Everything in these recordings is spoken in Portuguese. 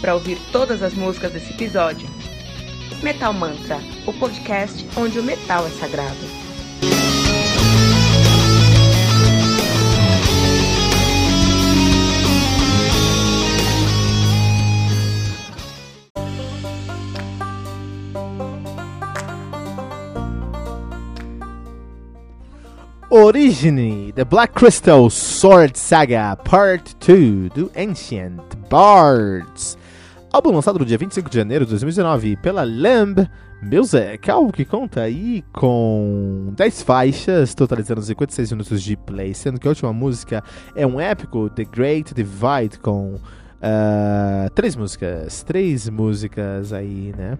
para ouvir todas as músicas desse episódio. Metal Mantra, o podcast onde o metal é sagrado. Origine, The Black Crystal Sword Saga Part 2 do Ancient Bards. Álbum lançado no dia 25 de janeiro de 2019 pela Lamb Music, álbum que conta aí com 10 faixas, totalizando 56 minutos de play, sendo que a última música é um épico The Great Divide com uh, três músicas, três músicas aí, né?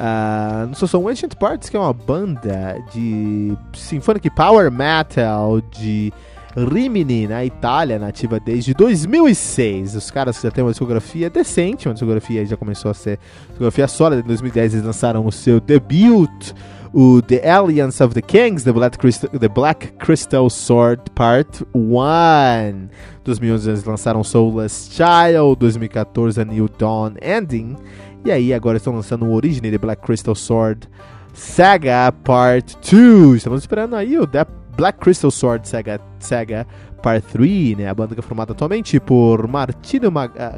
Uh, no seu som Ancient Parts, que é uma banda de symphonic power metal de Rimini, na Itália, nativa desde 2006. Os caras já têm uma discografia decente, uma discografia já começou a ser discografia sólida. Em 2010 eles lançaram o seu debut, o The Alliance of the Kings, The Black Crystal, the Black Crystal Sword Part 1. 2011 eles lançaram Soulless Child, 2014 a New Dawn Ending. E aí, agora estão lançando o Origin The Black Crystal Sword Saga Part 2. Estamos esperando aí o The Black Crystal Sword Saga, Saga Part 3, né? A banda que é formada atualmente por Martino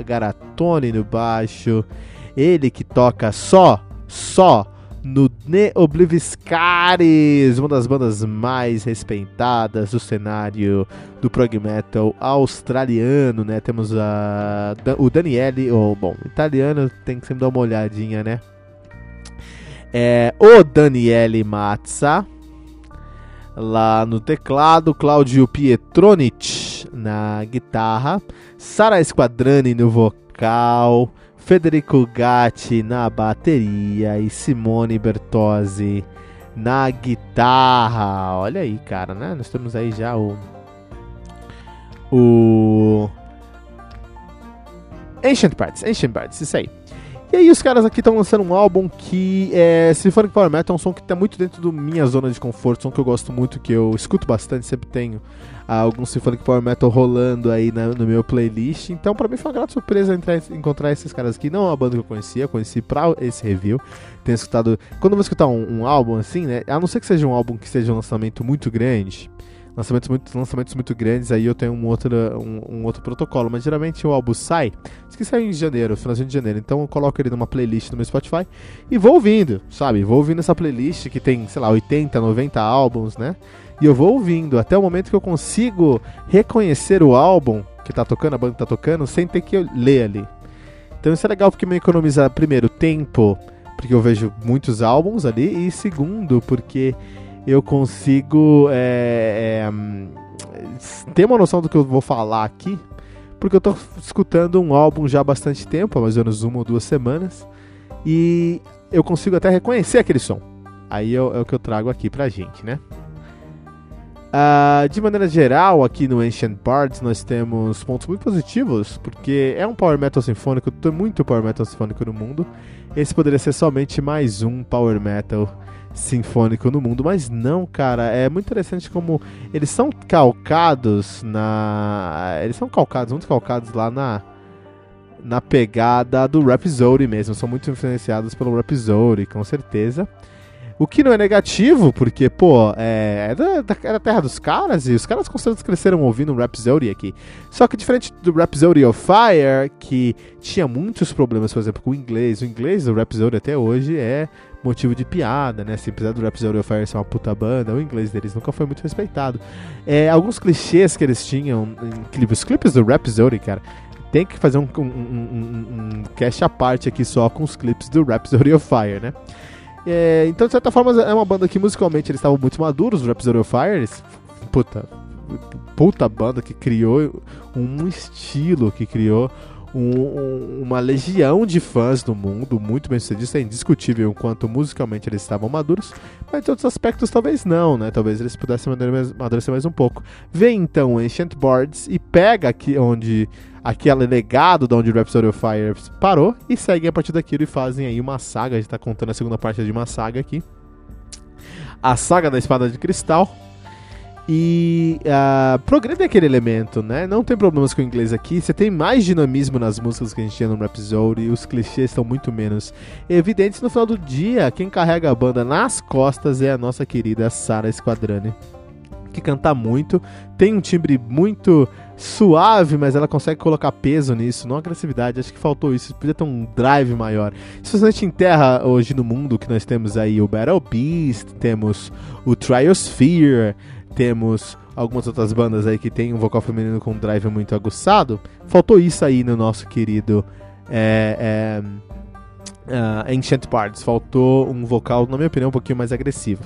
Garatoni no baixo. Ele que toca só, só no Ne Obliviscaris, uma das bandas mais respeitadas do cenário do prog metal australiano, né? Temos a, o Daniele, ou bom, italiano tem que sempre dar uma olhadinha, né? É, o Daniele Mazza lá no teclado, Claudio Pietronic na guitarra, Sara Squadrani no vocal, Federico Gatti na bateria e Simone Bertozzi na guitarra. Olha aí, cara, né? Nós temos aí já o o Ancient Parts, Ancient Parts, isso aí. E aí os caras aqui estão lançando um álbum que é Symphonic Power Metal, é um som que está muito dentro da minha zona de conforto, som que eu gosto muito, que eu escuto bastante, sempre tenho uh, algum Symphonic Power Metal rolando aí na, no meu playlist. Então para mim foi uma grata surpresa entrar, encontrar esses caras aqui. Não é uma banda que eu conhecia, conheci pra esse review. Tenho escutado. Quando eu vou escutar um, um álbum assim, né? A não ser que seja um álbum que seja um lançamento muito grande lançamentos muito, lançamentos muito grandes, aí eu tenho um outro, um, um, outro protocolo. Mas geralmente o álbum sai, diz que sai em janeiro, finalzinho de janeiro. Então eu coloco ele numa playlist no meu Spotify e vou ouvindo, sabe? Vou ouvindo essa playlist que tem, sei lá, 80, 90 álbuns, né? E eu vou ouvindo até o momento que eu consigo reconhecer o álbum que tá tocando, a banda que tá tocando, sem ter que ler ali. Então isso é legal porque me economiza, primeiro, tempo, porque eu vejo muitos álbuns ali, e segundo, porque eu consigo é, é, ter uma noção do que eu vou falar aqui, porque eu estou escutando um álbum já há bastante tempo, há mais ou menos uma ou duas semanas, e eu consigo até reconhecer aquele som. Aí é, é o que eu trago aqui pra gente, né? Uh, de maneira geral, aqui no Ancient Bards nós temos pontos muito positivos, porque é um power metal sinfônico, tem muito power metal sinfônico no mundo. Esse poderia ser somente mais um power metal sinfônico no mundo, mas não, cara, é muito interessante como eles são calcados na, eles são calcados, muito calcados lá na na pegada do Rhapsody mesmo, são muito influenciados pelo Rhapsody, com certeza. O que não é negativo, porque, pô, é, é, da, é da terra dos caras e os caras com certeza cresceram ouvindo Rhapsody aqui. Só que diferente do Rhapsody of Fire, que tinha muitos problemas, por exemplo, com o inglês. O inglês do Rhapsody até hoje é motivo de piada, né? Se apesar do Rhapsody of Fire ser uma puta banda, o inglês deles nunca foi muito respeitado. É, alguns clichês que eles tinham clipes, os clipes do Rhapsody, cara, tem que fazer um, um, um, um cast à parte aqui só com os clipes do Rhapsody of Fire, né? É, então, de certa forma, é uma banda que musicalmente eles estavam muito maduros, o Rhapsody of Fire, eles, puta, puta banda que criou um estilo, que criou um, uma legião de fãs no mundo, muito bem sucedido, isso é indiscutível o quanto musicalmente eles estavam maduros, mas em outros aspectos talvez não, né? Talvez eles pudessem amadurecer mais um pouco. Vem então Ancient Boards e pega aqui onde aquele legado de onde o Rhapsody of Fire parou e seguem a partir daquilo e fazem aí uma saga, a gente tá contando a segunda parte de uma saga aqui. A saga da Espada de Cristal, e uh, progride aquele elemento, né? Não tem problemas com o inglês aqui. Você tem mais dinamismo nas músicas que a gente tinha no episódio e os clichês estão muito menos evidentes. No final do dia, quem carrega a banda nas costas é a nossa querida Sara Squadrani, que canta muito, tem um timbre muito suave, mas ela consegue colocar peso nisso, não agressividade. Acho que faltou isso. Podia ter um drive maior. Se a gente enterra hoje no mundo que nós temos aí o Battle Beast, temos o Triosphere temos algumas outras bandas aí que tem um vocal feminino com um drive muito aguçado. Faltou isso aí no nosso querido é, é, uh, Ancient Parts. Faltou um vocal, na minha opinião, um pouquinho mais agressivo.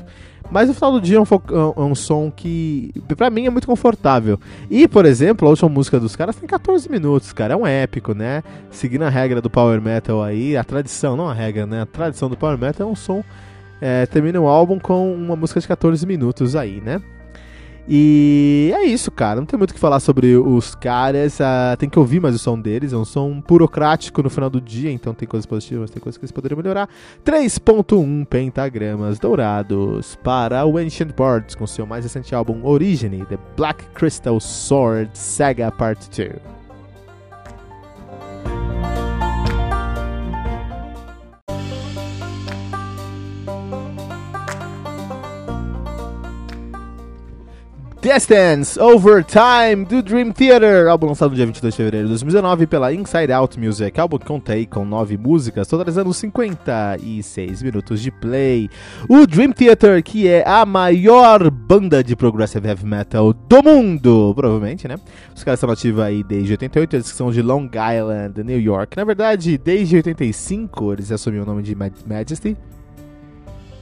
Mas no final do dia é um, é um som que, pra mim, é muito confortável. E, por exemplo, a última música dos caras tem 14 minutos, cara. É um épico, né? Seguindo a regra do Power Metal aí, a tradição, não a regra, né? A tradição do Power Metal é um som. É, termina o álbum com uma música de 14 minutos aí, né? E é isso, cara. Não tem muito o que falar sobre os caras. Uh, tem que ouvir mais o som deles. É um som burocrático no final do dia, então tem coisas positivas, tem coisas que eles poderiam melhorar. 3.1 pentagramas dourados para o Ancient Boards com seu mais recente álbum Origine, The Black Crystal Sword Saga Part 2. Distance Overtime do Dream Theater, álbum lançado no dia 22 de fevereiro de 2019 pela Inside Out Music, álbum que contei com nove músicas, totalizando 56 minutos de play. O Dream Theater, que é a maior banda de progressive heavy metal do mundo, provavelmente, né? Os caras estão ativos aí desde 88, eles são de Long Island, New York. Na verdade, desde 85 eles assumiram o nome de Majesty.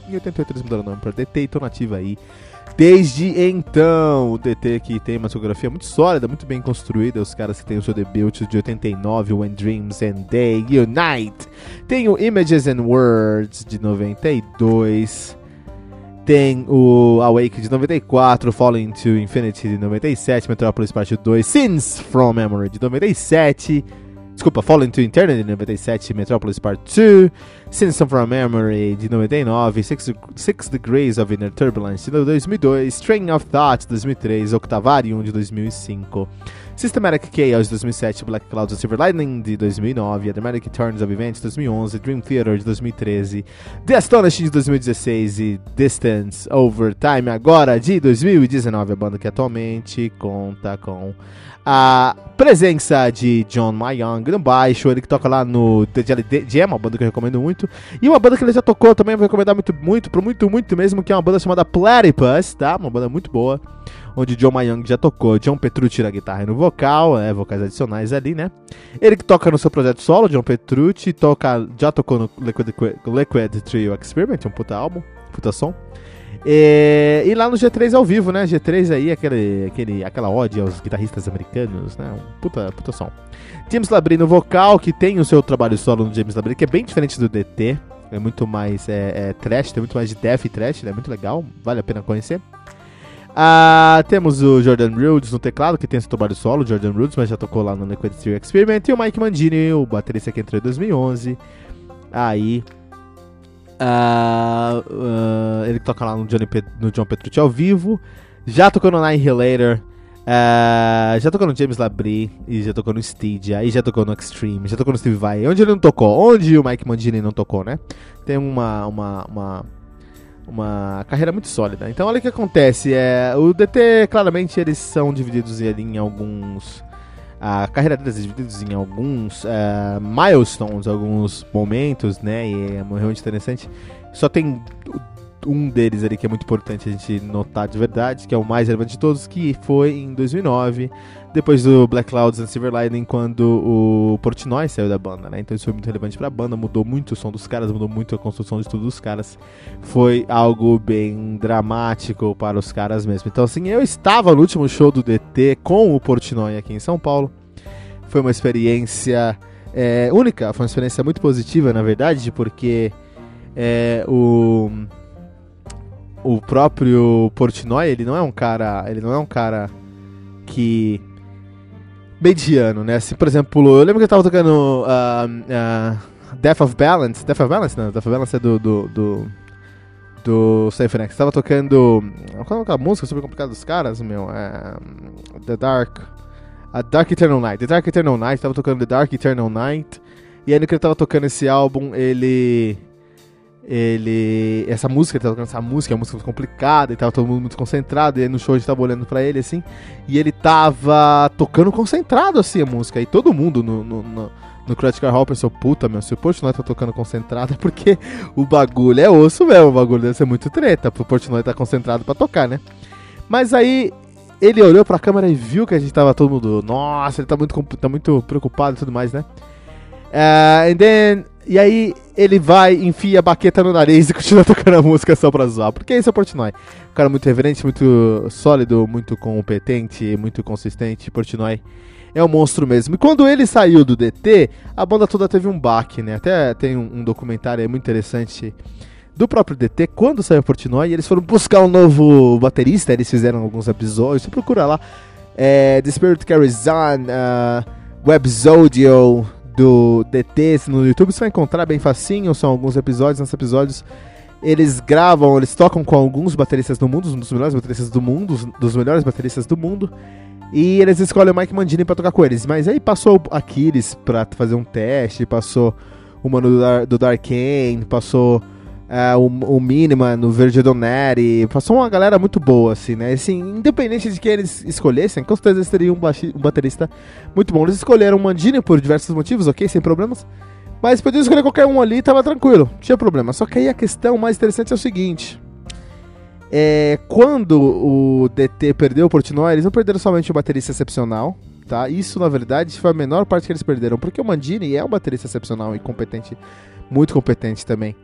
Em 88 eles mudaram o nome para DT e estão nativos aí Desde então, o DT que tem uma discografia muito sólida, muito bem construída. Os caras que tem o seu debut de 89, When Dreams and Day Unite. Tem o Images and Words de 92. Tem o Awake de 94, Falling to Infinity de 97, Metropolis Part 2, Sins from Memory de 97. Desculpa, Fallen to Eternity de 97, Metropolis Part 2, Sins from Memory de 99, Six, Six Degrees of Inner Turbulence de 2002, Strain of Thought de 2003, Octavarium de 2005, Systematic Chaos de 2007, Black Clouds of Silver Lightning de 2009, The Dramatic Turns of Events de 2011, Dream Theater de 2013, The Astonishing de 2016 e Distance Over Time agora de 2019, a banda que atualmente conta com a presença de John Mayang no baixo, ele que toca lá no The Jelly Jam, uma banda que eu recomendo muito. E uma banda que ele já tocou também, vou recomendar muito, muito, muito, muito mesmo, que é uma banda chamada Platypus, tá? Uma banda muito boa, onde John Mayang já tocou. John Petrucci na guitarra e no vocal, é, vocais adicionais ali, né? Ele que toca no seu projeto solo, John Petrucci, toca, já tocou no Liquid, Liquid Trio Experiment, um puta álbum, puta som. E, e, lá no G3 ao vivo, né? G3 aí, aquele, aquele, aquela ode aos guitarristas americanos, né? Um puta, puta som. James Labrie no vocal, que tem o seu trabalho solo no James Labrie, que é bem diferente do DT. É muito mais é, é, trash, tem muito mais de death e trash, é né? muito legal, vale a pena conhecer. Ah, temos o Jordan Rhodes no teclado, que tem esse trabalho solo, Jordan Rhodes, mas já tocou lá no Liquid Steel Experiment. E o Mike Mandini, o baterista que entrou em 2011. Aí, Uh, uh, ele toca lá no, Johnny Pe no John Petrucci ao vivo. Já tocou no Annihilator. Uh, já tocou no James Labrie. E já tocou no Stygia. E já tocou no Extreme. Já tocou no Steve Vai. Onde ele não tocou? Onde o Mike Mandini não tocou, né? Tem uma, uma, uma, uma carreira muito sólida. Então olha o que acontece. É, o DT, claramente, eles são divididos ali em alguns a carreira deles é dividida em alguns uh, milestones, alguns momentos, né? E é realmente interessante. Só tem um deles ali que é muito importante a gente notar de verdade, que é o mais relevante de todos, que foi em 2009, depois do Black Clouds and Silver Lightning, quando o Portnoy saiu da banda, né? Então isso foi muito relevante pra banda, mudou muito o som dos caras, mudou muito a construção de tudo dos caras. Foi algo bem dramático para os caras mesmo. Então assim, eu estava no último show do DT com o Portnoy aqui em São Paulo. foi uma experiência é, única, foi uma experiência muito positiva, na verdade, porque é, o o próprio Portnoy, ele não é um cara, ele não é um cara que mediano, né? Assim, por exemplo, eu lembro que eu tava tocando uh, uh, Death of Balance, Death of Balance não, Death of Balance é do do, do, do Symphony Tava tocando, qual é aquela música super complicada dos caras, meu? É, The Dark, a Dark Eternal Night, The Dark Eternal Night, tava tocando The Dark Eternal Night, e aí no que ele tava tocando esse álbum, ele ele. Essa música, ele tá tocando essa música, é uma música complicada e tava todo mundo muito concentrado. E aí no show a gente tava olhando pra ele assim. E ele tava tocando concentrado assim a música. E todo mundo no, no, no, no Critical Hall pensou: puta, meu, se o Portnoy tá tocando concentrado é porque o bagulho é osso mesmo. O bagulho deve ser muito treta pro Portnoy tá concentrado pra tocar, né? Mas aí ele olhou pra câmera e viu que a gente tava todo mundo. Nossa, ele tá muito, tá muito preocupado e tudo mais, né? Uh, and then e aí ele vai, enfia a baqueta no nariz e continua tocando a música só pra zoar. Porque esse é o Portnoy. Um cara muito reverente, muito sólido, muito competente, muito consistente. Portnoy é um monstro mesmo. E quando ele saiu do DT, a banda toda teve um baque, né? Até tem um, um documentário aí muito interessante do próprio DT, quando saiu Portnoy, eles foram buscar um novo baterista, eles fizeram alguns episódios, você procura lá, é, The Spirit Carries On, uh, Webzodio, do DT no YouTube, você vai encontrar bem facinho, são alguns episódios, nesses episódios eles gravam, eles tocam com alguns bateristas do mundo, um dos melhores bateristas do mundo, dos melhores bateristas do mundo, e eles escolhem o Mike Mandini para tocar com eles. Mas aí passou o Aquiles pra fazer um teste, passou o mano do, Dar do Darkane, passou uh, o, o Minima no Verde Doneri, passou uma galera muito boa, assim, né? Assim, independente de quem eles escolhessem, com certeza eles teriam um, um baterista muito bom. Eles escolheram o Mandini por diversos motivos, ok, sem problemas. Mas podiam escolher qualquer um ali, tava tranquilo, não tinha problema. Só que aí a questão mais interessante é o seguinte. É, quando o DT perdeu o Portnoy, eles não perderam somente um baterista excepcional, tá? Isso, na verdade, foi a menor parte que eles perderam, porque o Mandini é um baterista excepcional e competente, muito competente também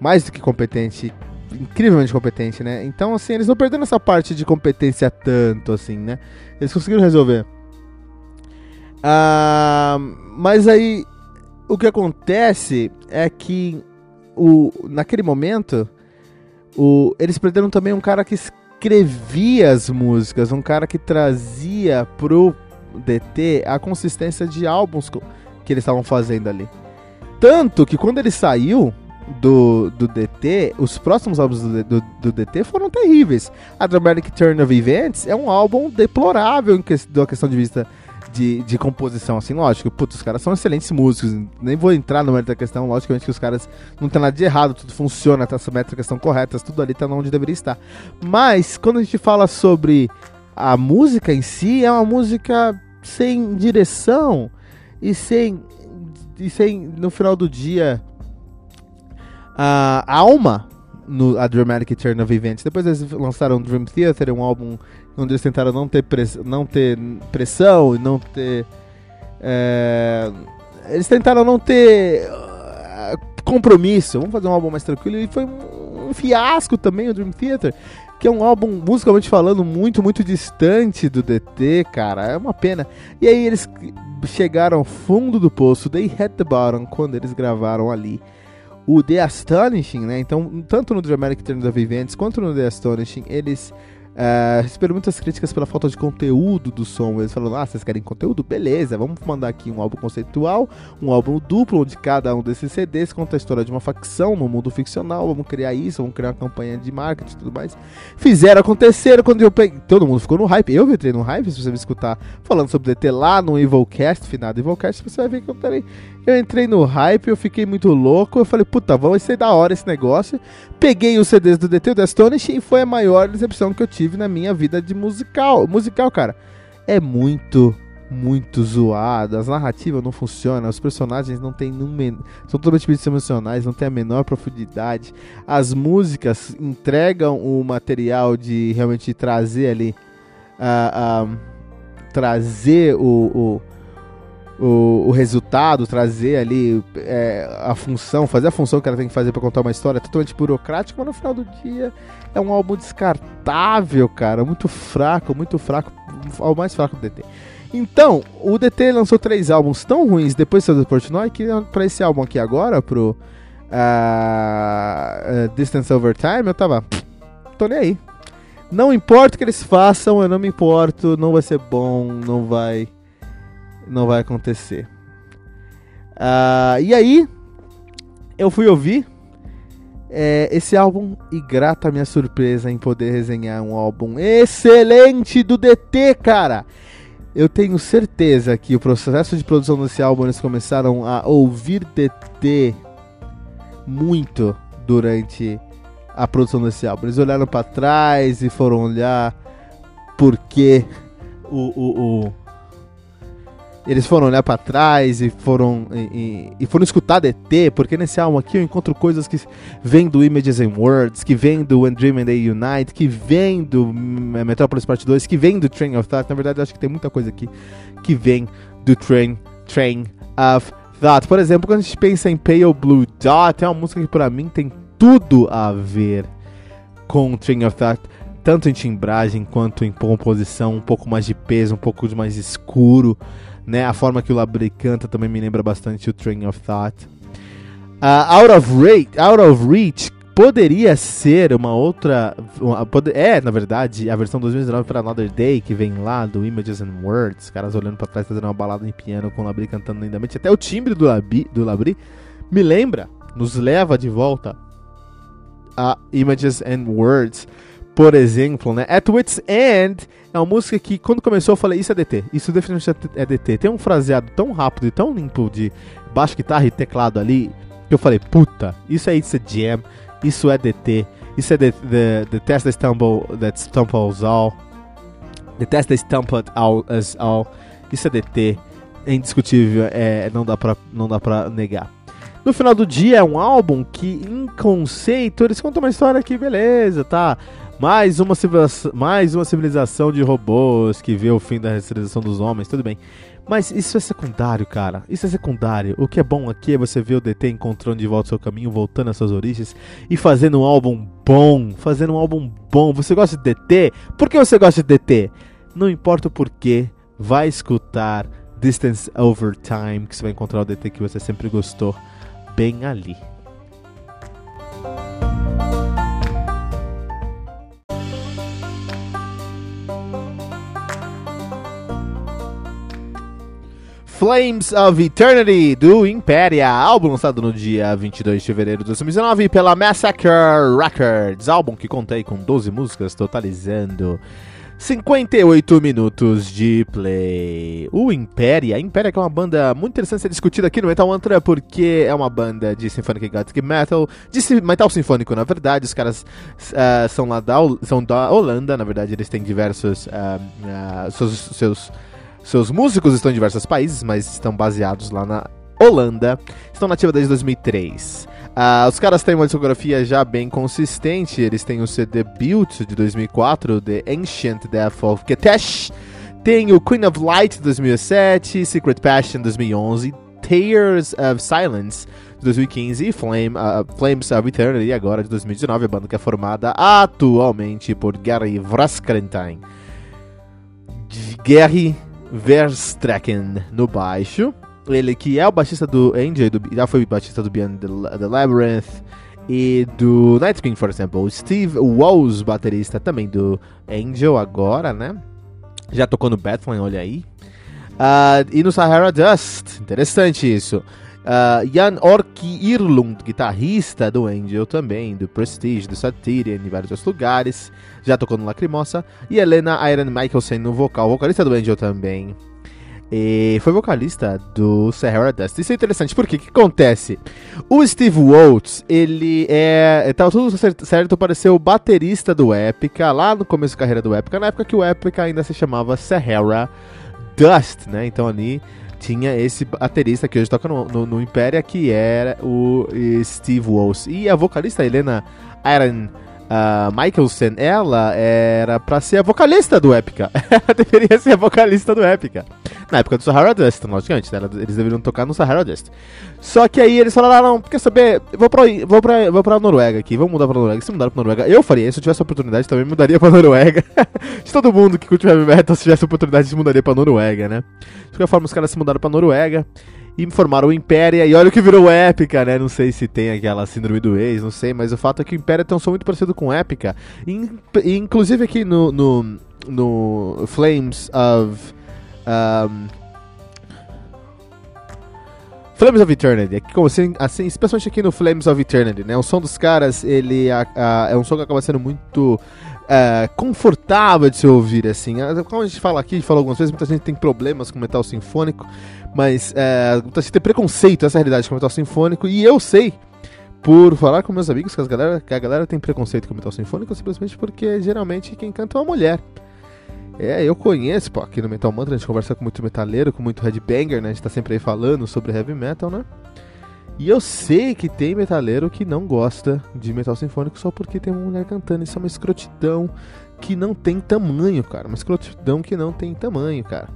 mais do que competente, incrivelmente competente, né? Então, assim, eles não perderam essa parte de competência tanto, assim, né? Eles conseguiram resolver. Ah, mas aí, o que acontece é que o, naquele momento, o, eles perderam também um cara que escrevia as músicas, um cara que trazia pro DT a consistência de álbuns que eles estavam fazendo ali. Tanto que quando ele saiu, do, do DT, os próximos álbuns do, do, do, DT foram terríveis. A Dramatic Turn of Events é um álbum deplorável em que, da questão de vista de, de composição, assim, lógico, putz, os caras são excelentes músicos, nem vou entrar no mérito da questão, logicamente que os caras não tem nada de errado, tudo funciona, tá, as métricas estão corretas, tudo ali tá onde deveria estar. Mas, quando a gente fala sobre a música em si, é uma música sem direção e sem, e sem no final do dia, a alma no a Dramatic Turn of Events. Depois eles lançaram Dream Theater, um álbum onde eles tentaram não ter, press, não ter pressão e não ter. É, eles tentaram não ter uh, compromisso. Vamos fazer um álbum mais tranquilo. E foi um, fiasco também o Dream Theater, que é um álbum musicalmente falando muito, muito distante do DT, cara. É uma pena. E aí eles chegaram ao fundo do poço, they hit the bottom quando eles gravaram ali o The Astonishing, né? Então, tanto no Dramatic Turns of Events quanto no The Astonishing, eles Uh, receberam muitas críticas pela falta de conteúdo do som. Eles falaram: ah, vocês querem conteúdo? Beleza, vamos mandar aqui um álbum conceitual, um álbum duplo, onde cada um desses CDs conta a história de uma facção no mundo ficcional. Vamos criar isso, vamos criar uma campanha de marketing e tudo mais. Fizeram acontecer quando eu peguei. Todo mundo ficou no hype. Eu entrei no hype, se você me escutar falando sobre DT lá no Evilcast, finado Evilcast, você vai ver que eu também. Eu entrei no hype, eu fiquei muito louco. Eu falei, puta, vai ser da hora esse negócio. Peguei os CDs do DT, o The Astonish, e foi a maior decepção que eu tive na minha vida de musical. Musical, cara, é muito, muito zoado. As narrativas não funcionam, os personagens não têm são totalmente emocionais, não tem a menor profundidade. As músicas entregam o material de realmente trazer ali. Uh, uh, trazer o, o o, o resultado, trazer ali é, a função, fazer a função que ela tem que fazer para contar uma história é totalmente burocrática, mas no final do dia é um álbum descartável, cara, muito fraco, muito fraco, o mais fraco do DT. Então, o DT lançou três álbuns tão ruins depois do Portnoy que pra esse álbum aqui agora, pro uh, Distance Over Time, eu tava. Tô nem aí. Não importa o que eles façam, eu não me importo, não vai ser bom, não vai. Não vai acontecer. Uh, e aí, eu fui ouvir é, esse álbum e grata minha surpresa em poder resenhar um álbum excelente do DT, cara. Eu tenho certeza que o processo de produção desse álbum eles começaram a ouvir DT muito durante a produção desse álbum. Eles olharam para trás e foram olhar porque o, o, o eles foram olhar para trás e foram e, e, foram escutar DT, porque nesse álbum aqui eu encontro coisas que vêm do Images and Words, que vêm do When Dream and They Unite, que vêm do Metropolis Part 2, que vem do Train of Thought. Na verdade, eu acho que tem muita coisa aqui que vem do Train, Train of Thought. Por exemplo, quando a gente pensa em Pale Blue Dot, é uma música que para mim tem tudo a ver com Train of Thought tanto em timbragem quanto em composição, um pouco mais de peso, um pouco mais escuro. Né? A forma que o Labrie canta também me lembra bastante o Train of Thought. Uh, Out, of Reach, Out of Reach poderia ser uma outra. Uma, pode, é, na verdade, a versão 2019 para Another Day, que vem lá do Images and Words, caras olhando para trás fazendo uma balada em piano com o Labrie cantando lindamente. Até o timbre do Labrie, do Labrie me lembra, nos leva de volta a Images and Words por exemplo, né? At Wit's End é uma música que, quando começou, eu falei: Isso é DT, isso definitivamente é DT. Tem um fraseado tão rápido e tão limpo de baixo, guitarra e teclado ali, que eu falei: Puta, isso é It's a Jam, isso é DT, isso é the, the, the Test that, stumble, that Stumbles All, The Test that Stumbled all, as All, isso é DT, é indiscutível, é, não, dá pra, não dá pra negar. No final do dia é um álbum que, em conceito, eles contam uma história que, beleza, tá? Mais uma, mais uma civilização de robôs que vê o fim da civilização dos homens, tudo bem. Mas isso é secundário, cara. Isso é secundário. O que é bom aqui é você ver o DT encontrando de volta o seu caminho, voltando às suas origens e fazendo um álbum bom. Fazendo um álbum bom. Você gosta de DT? Por que você gosta de DT? Não importa o porquê, vai escutar Distance Over Time, que você vai encontrar o DT que você sempre gostou bem ali. Flames of Eternity do Imperia, álbum lançado no dia 22 de fevereiro de 2019 pela Massacre Records, álbum que contei com 12 músicas, totalizando 58 minutos de play. O Imperia, Imperia que é uma banda muito interessante ser discutida aqui no Metal Mantra porque é uma banda de Symphonic Gothic Metal, de metal sinfônico na verdade, os caras uh, são lá da, são da Holanda, na verdade. Eles têm diversos uh, uh, seus, seus seus músicos estão em diversos países, mas estão baseados lá na Holanda. Estão nativos desde 2003. Uh, ah, os caras têm uma discografia já bem consistente. Eles têm o CD Built de 2004, The Ancient Death of Ketesh. Tem o Queen of Light de 2007, Secret Passion de 2011, Tears of Silence de 2015 e Flame, uh, Flames of Eternity agora de 2019, a banda que é formada atualmente por Gary Vraskrentine. Gary Verstracken no baixo. Ele que é o baixista do Angel, do, já foi baixista do Beyond the, the Labyrinth e do Night Queen, por exemplo. Steve Walls, baterista também do Angel agora, né? Já tocou no Batman, olha aí. Uh, e no Sahara Dust, interessante isso. Uh, Jan Orki Irlund, guitarrista do Angel também, do Prestige, do Satyrian e vários outros lugares, já tocou no Lacrimosa. E Helena Iron Michaelsen no vocal, vocalista do Angel também. E foi vocalista do Sahara Dust. Isso é interessante, porque o que acontece? O Steve Waltz, ele é. Tava tudo certo para ser o baterista do Epica, lá no começo da carreira do Epica, na época que o Epica ainda se chamava Sahara Dust, né? Então ali tinha esse baterista que hoje toca no, no, no Impéria, que era o Steve Walsh. E a vocalista Helena Aaron uh, Michelson, ela era pra ser a vocalista do Epica. ela deveria ser a vocalista do Epica. Na época do Sahara Dust, logicamente, né? eles deveriam tocar no Sahara Dust. Só que aí eles falaram, ah, não, quer saber, vou pra, vou, pra, vou pra Noruega aqui, vamos mudar pra Noruega. Se mudar pra Noruega, eu faria, se eu tivesse a oportunidade também mudaria pra Noruega. de todo mundo que curte heavy metal, se tivesse a oportunidade, mudaria pra Noruega, né? De qualquer forma, os caras se mudaram pra Noruega e formaram o Impéria, e olha o que virou Épica, né? Não sei se tem aquela síndrome do ex, não sei, mas o fato é que o Impéria tem um som muito parecido com Épica. E, inclusive aqui no, no, no Flames of. Um, Flames of Eternity, é como assim, assim, especialmente aqui no Flames of Eternity, né? O som dos caras, ele a, a, é um som que acaba sendo muito uh, confortável de se ouvir, assim. Como a gente fala aqui, a gente fala algumas vezes, muita gente tem problemas com metal sinfônico, mas é, muita gente tem preconceito, essa é realidade com metal sinfônico, e eu sei, por falar com meus amigos, que, as galera, que a galera tem preconceito com metal sinfônico simplesmente porque geralmente quem canta é uma mulher. É, eu conheço, pô, aqui no Metal Mantra a gente conversa com muito metaleiro, com muito headbanger, né? A gente tá sempre aí falando sobre heavy metal, né? E eu sei que tem metaleiro que não gosta de metal sinfônico só porque tem uma mulher cantando. Isso é uma escrotidão que não tem tamanho, cara. Uma escrotidão que não tem tamanho, cara.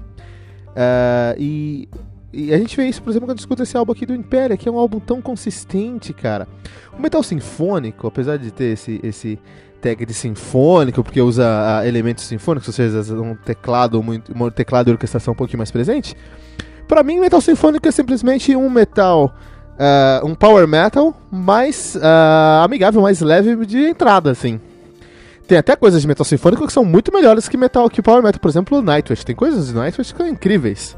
Uh, e, e, a gente vê isso, por exemplo, quando escuta esse álbum aqui do Império, que é um álbum tão consistente, cara. O metal sinfônico, apesar de ter esse, esse tag de sinfônico, porque usa uh, elementos sinfônicos, ou seja, um teclado, muito, um teclado e orquestração um pouquinho mais presente. Para mim, metal sinfônico é simplesmente um metal, uh, um power metal mais uh, amigável, mais leve de entrada, assim. Tem até coisas de metal sinfônico que são muito melhores que metal que power metal, por exemplo, Nightwish. Tem coisas de Nightwish que são incríveis.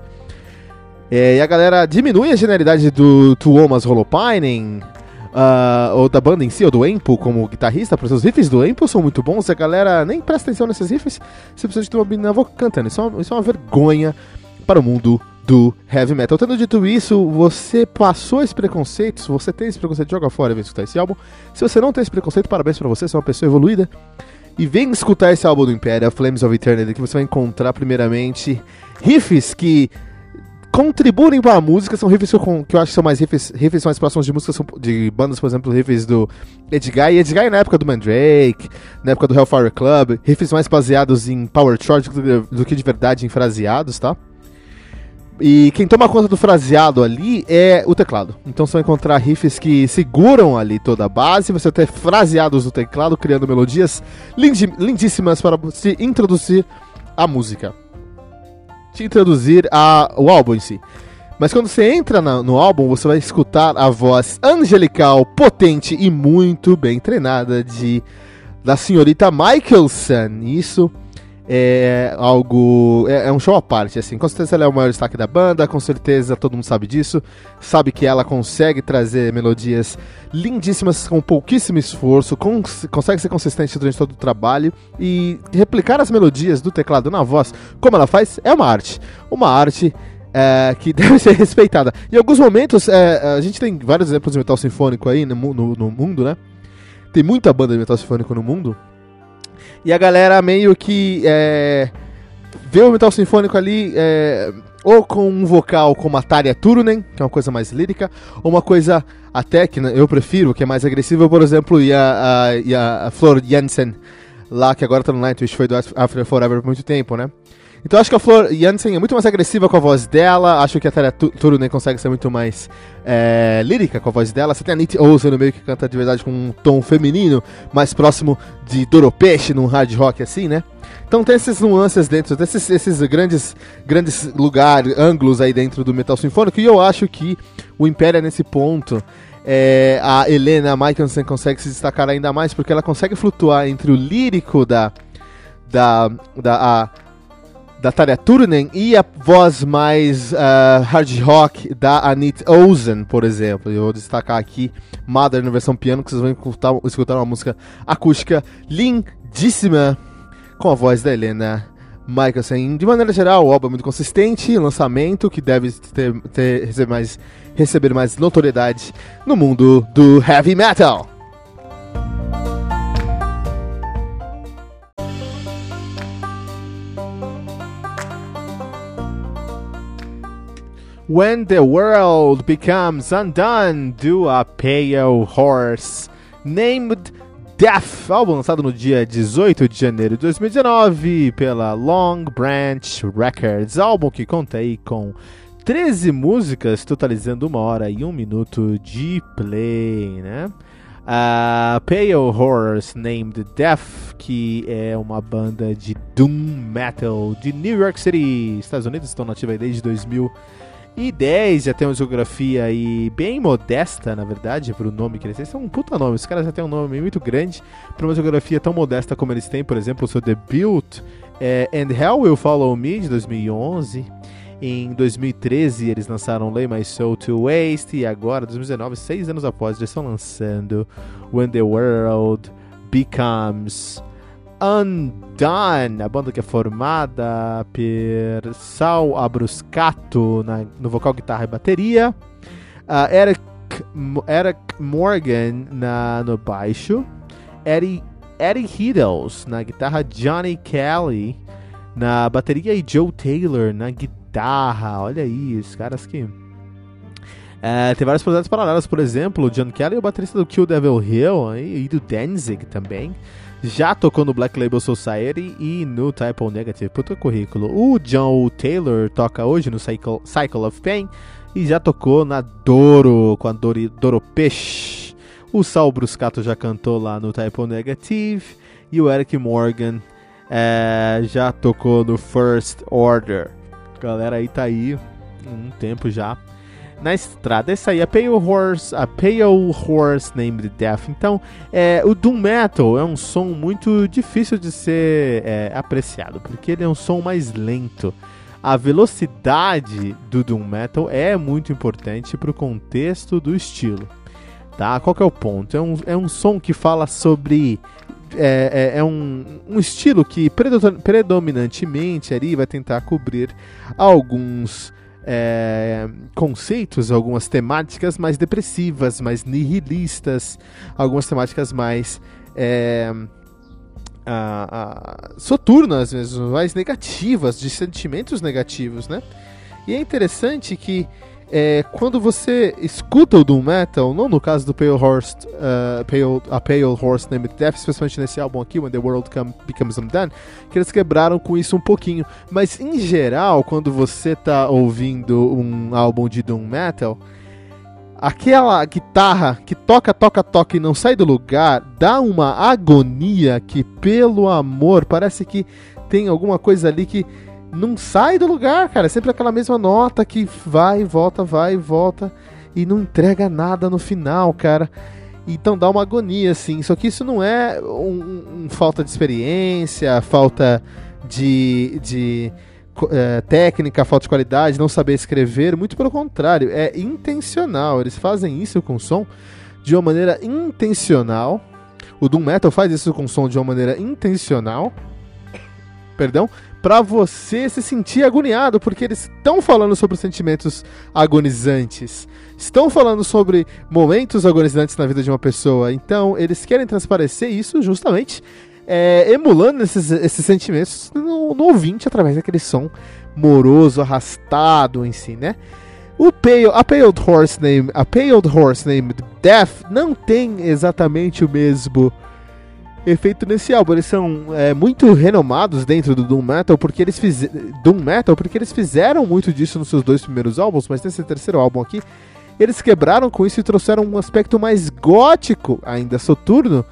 É, e a galera diminui a genialidade do Tuomas Holopining, uh, ou da banda em si, ou do Empo como guitarrista, porque os riffs do Empo são muito bons, a galera nem presta atenção nesses riffs, simplesmente tem uma menina cantando. Isso é, uma, isso é uma vergonha para o mundo do heavy metal. Tendo dito isso, você passou esse preconceito, você tem esse preconceito, joga fora e vem escutar esse álbum. Se você não tem esse preconceito, parabéns para você, você é uma pessoa evoluída. E vem escutar esse álbum do Império, Flames of Eternity, que você vai encontrar primeiramente riffs que contribuem para a música, são riffs que eu, que eu acho que são mais riffs, riffs mais próximos de músicas de bandas, por exemplo, riffs do Edguy. E Edguy na época do Mandrake, na época do Hellfire Club, riffs mais baseados em power chord do, do que de verdade em fraseados, tá? E quem toma conta do fraseado ali é o teclado. Então você vai encontrar riffs que seguram ali toda a base, você ter fraseados no teclado, criando melodias lindíssimas para se introduzir a música te introduzir a, o álbum em si. Mas quando você entra na, no álbum, você vai escutar a voz angelical, potente e muito bem treinada de da senhorita Michelson. Isso é algo. É, é, um show à parte, assim. Com certeza ela é o maior destaque da banda, com certeza todo mundo sabe disso. Sabe que ela consegue trazer melodias lindíssimas com pouquíssimo esforço, cons consegue ser consistente durante todo o trabalho e replicar as melodias do teclado na voz, como ela faz, é uma arte. Uma arte. É, que deve ser respeitada. Em alguns momentos, é, a gente tem vários exemplos de metal sinfônico aí no, no, no mundo, né? Tem muita banda de metal sinfônico no mundo. E a galera meio que é, vê o metal sinfônico ali é, ou com um vocal como a Tarja Turunen, que é uma coisa mais lírica, ou uma coisa até que eu prefiro, que é mais agressiva, por exemplo, e a, a, e a Flor Jensen, lá que agora tá no Nightwish, foi do After Forever por muito tempo, né? Então acho que a Flor Jansen é muito mais agressiva com a voz dela. Acho que a Tara Turunen consegue ser muito mais é, lírica com a voz dela. Você tem a Nit Olsen no meio que canta de verdade com um tom feminino, mais próximo de Doropeche num hard rock assim, né? Então tem esses nuances dentro, esses, esses grandes, grandes lugares, ângulos aí dentro do metal sinfônico. E eu acho que o Império é nesse ponto. É, a Helena Michelson consegue se destacar ainda mais porque ela consegue flutuar entre o lírico da da, da a, da Tarja Turunen e a voz mais uh, hard rock da Anit Ozen, por exemplo. Eu vou destacar aqui Mother na versão piano, que vocês vão escutar, escutar uma música acústica lindíssima com a voz da Helena Michelson. De maneira geral, o álbum é muito consistente, lançamento que deve ter, ter, receber, mais, receber mais notoriedade no mundo do heavy metal. When the World Becomes Undone do a Pale Horse, named Death, álbum lançado no dia 18 de janeiro de 2019 pela Long Branch Records, álbum que conta aí com 13 músicas, totalizando uma hora e um minuto de play, né? A Pale Horrors Named Death, que é uma banda de doom metal de New York City, Estados Unidos, estão nativos desde 2010, já tem uma discografia aí bem modesta, na verdade, para o nome que eles têm. São um puta nome, os caras já têm um nome muito grande para uma discografia tão modesta como eles têm, por exemplo, o seu debut é And Hell Will Follow Me, de 2011. Em 2013 eles lançaram Lay My Soul to Waste e agora, 2019, seis anos após, eles estão lançando When the World Becomes Undone, a banda que é formada por Sal Abruscato na, no vocal, guitarra e bateria, uh, Eric, Eric Morgan na, no baixo, Eddie, Eddie Hiddles na guitarra, Johnny Kelly na bateria e Joe Taylor na guitarra olha aí, os caras que. É, tem vários projetos paralelos, por exemplo, o John Kelly, o baterista do Kill Devil Hill e do Danzig também. Já tocou no Black Label Society e no Type Negative. Puta currículo. O John Taylor toca hoje no Cycle, Cycle of Pain e já tocou na Doro com a Dori, Doro Peixe. O Sal Bruscato já cantou lá no Type Negative e o Eric Morgan é, já tocou no First Order. Galera aí tá aí um tempo já na estrada. Essa aí, a Pale Horse, a Pale Horse Named Death. Então, é, o Doom Metal é um som muito difícil de ser é, apreciado, porque ele é um som mais lento. A velocidade do Doom Metal é muito importante para o contexto do estilo. Tá? Qual é o ponto? É um, é um som que fala sobre é, é, é um, um, estilo que predominantemente ali vai tentar cobrir alguns é, conceitos, algumas temáticas mais depressivas, mais nihilistas, algumas temáticas mais é, a, a, soturnas mesmo, mais negativas, de sentimentos negativos, né? E é interessante que é, quando você escuta o Doom Metal, não no caso do Pale Horse, uh, Pale, a Pale Horse Named Death, especialmente nesse álbum aqui, When the World Come, Becomes Undone, que eles quebraram com isso um pouquinho. Mas em geral, quando você tá ouvindo um álbum de Doom Metal, aquela guitarra que toca, toca, toca e não sai do lugar, dá uma agonia que, pelo amor, parece que tem alguma coisa ali que não sai do lugar, cara. É sempre aquela mesma nota que vai e volta, vai e volta e não entrega nada no final, cara. Então dá uma agonia, assim. Só que isso não é um, um falta de experiência, falta de, de é, técnica, falta de qualidade, não saber escrever. Muito pelo contrário, é intencional. Eles fazem isso com som de uma maneira intencional. O Doom Metal faz isso com som de uma maneira intencional. Perdão, para você se sentir agoniado, porque eles estão falando sobre sentimentos agonizantes, estão falando sobre momentos agonizantes na vida de uma pessoa. Então, eles querem transparecer isso justamente é, emulando esses, esses sentimentos no, no, ouvinte através daquele som moroso, arrastado em si, né? O Pale, a Pale Horse Name, a Pale Horse Name Death não tem exatamente o mesmo efeito nesse álbum. Eles são é, muito renomados dentro do Doom Metal porque eles fizeram Doom Metal porque eles fizeram muito disso nos seus dois primeiros álbuns, mas nesse terceiro álbum aqui eles quebraram com isso e trouxeram um aspecto mais gótico, ainda soturno,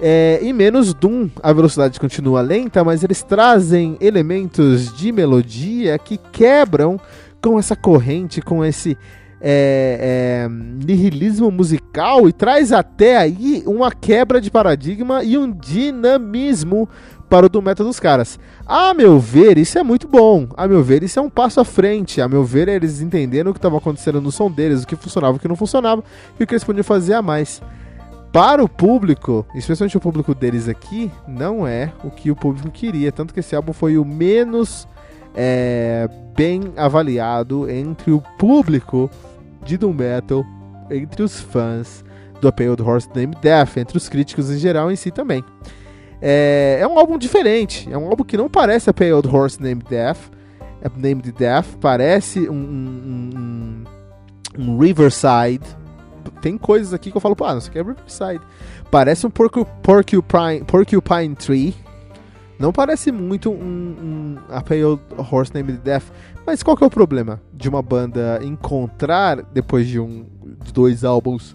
é, e menos Doom. A velocidade continua lenta, mas eles trazem elementos de melodia que quebram com essa corrente, com esse é, é, nihilismo musical e traz até aí uma quebra de paradigma e um dinamismo para o do metal dos caras. A meu ver, isso é muito bom. A meu ver, isso é um passo à frente. A meu ver, eles entenderam o que estava acontecendo no som deles, o que funcionava, o que não funcionava e o que eles podiam fazer a mais. Para o público, especialmente o público deles aqui, não é o que o público queria. Tanto que esse álbum foi o menos é, bem avaliado entre o público de Doom Metal entre os fãs do A Pale Horse Named Death, entre os críticos em geral em si também. É, é um álbum diferente, é um álbum que não parece A Pale Horse Named Death, é Named Death, parece um, um, um, Riverside, tem coisas aqui que eu falo, ah, isso aqui é Riverside. Parece um Porcupine, Porcupine Tree. Não parece muito um, um A Pale Horse Named Death. Mas qual que é o problema de uma banda encontrar, depois de, um, de dois álbuns,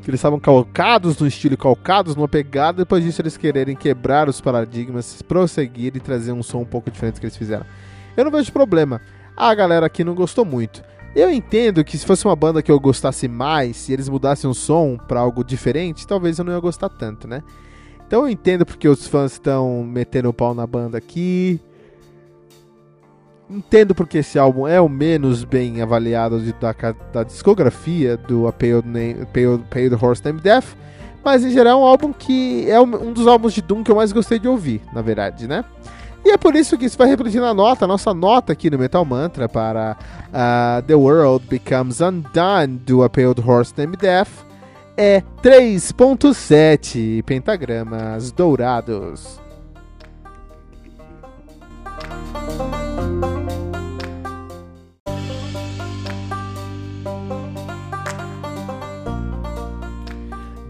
que eles estavam calcados no estilo calcados numa pegada, depois disso eles quererem quebrar os paradigmas, prosseguir e trazer um som um pouco diferente que eles fizeram. Eu não vejo problema. A galera aqui não gostou muito. Eu entendo que se fosse uma banda que eu gostasse mais, se eles mudassem o som para algo diferente, talvez eu não ia gostar tanto, né? Então eu entendo porque os fãs estão metendo o pau na banda aqui. Entendo porque esse álbum é o menos bem avaliado de, da, da, discografia do A Pale, Name, Horse Named Death. Mas em geral é um álbum que é um dos álbuns de Doom que eu mais gostei de ouvir, na verdade, né? E é por isso que isso vai refletir na nota, nossa nota aqui no Metal Mantra para uh, The World Becomes Undone do A Horse Named Death é 3.7 pentagramas dourados.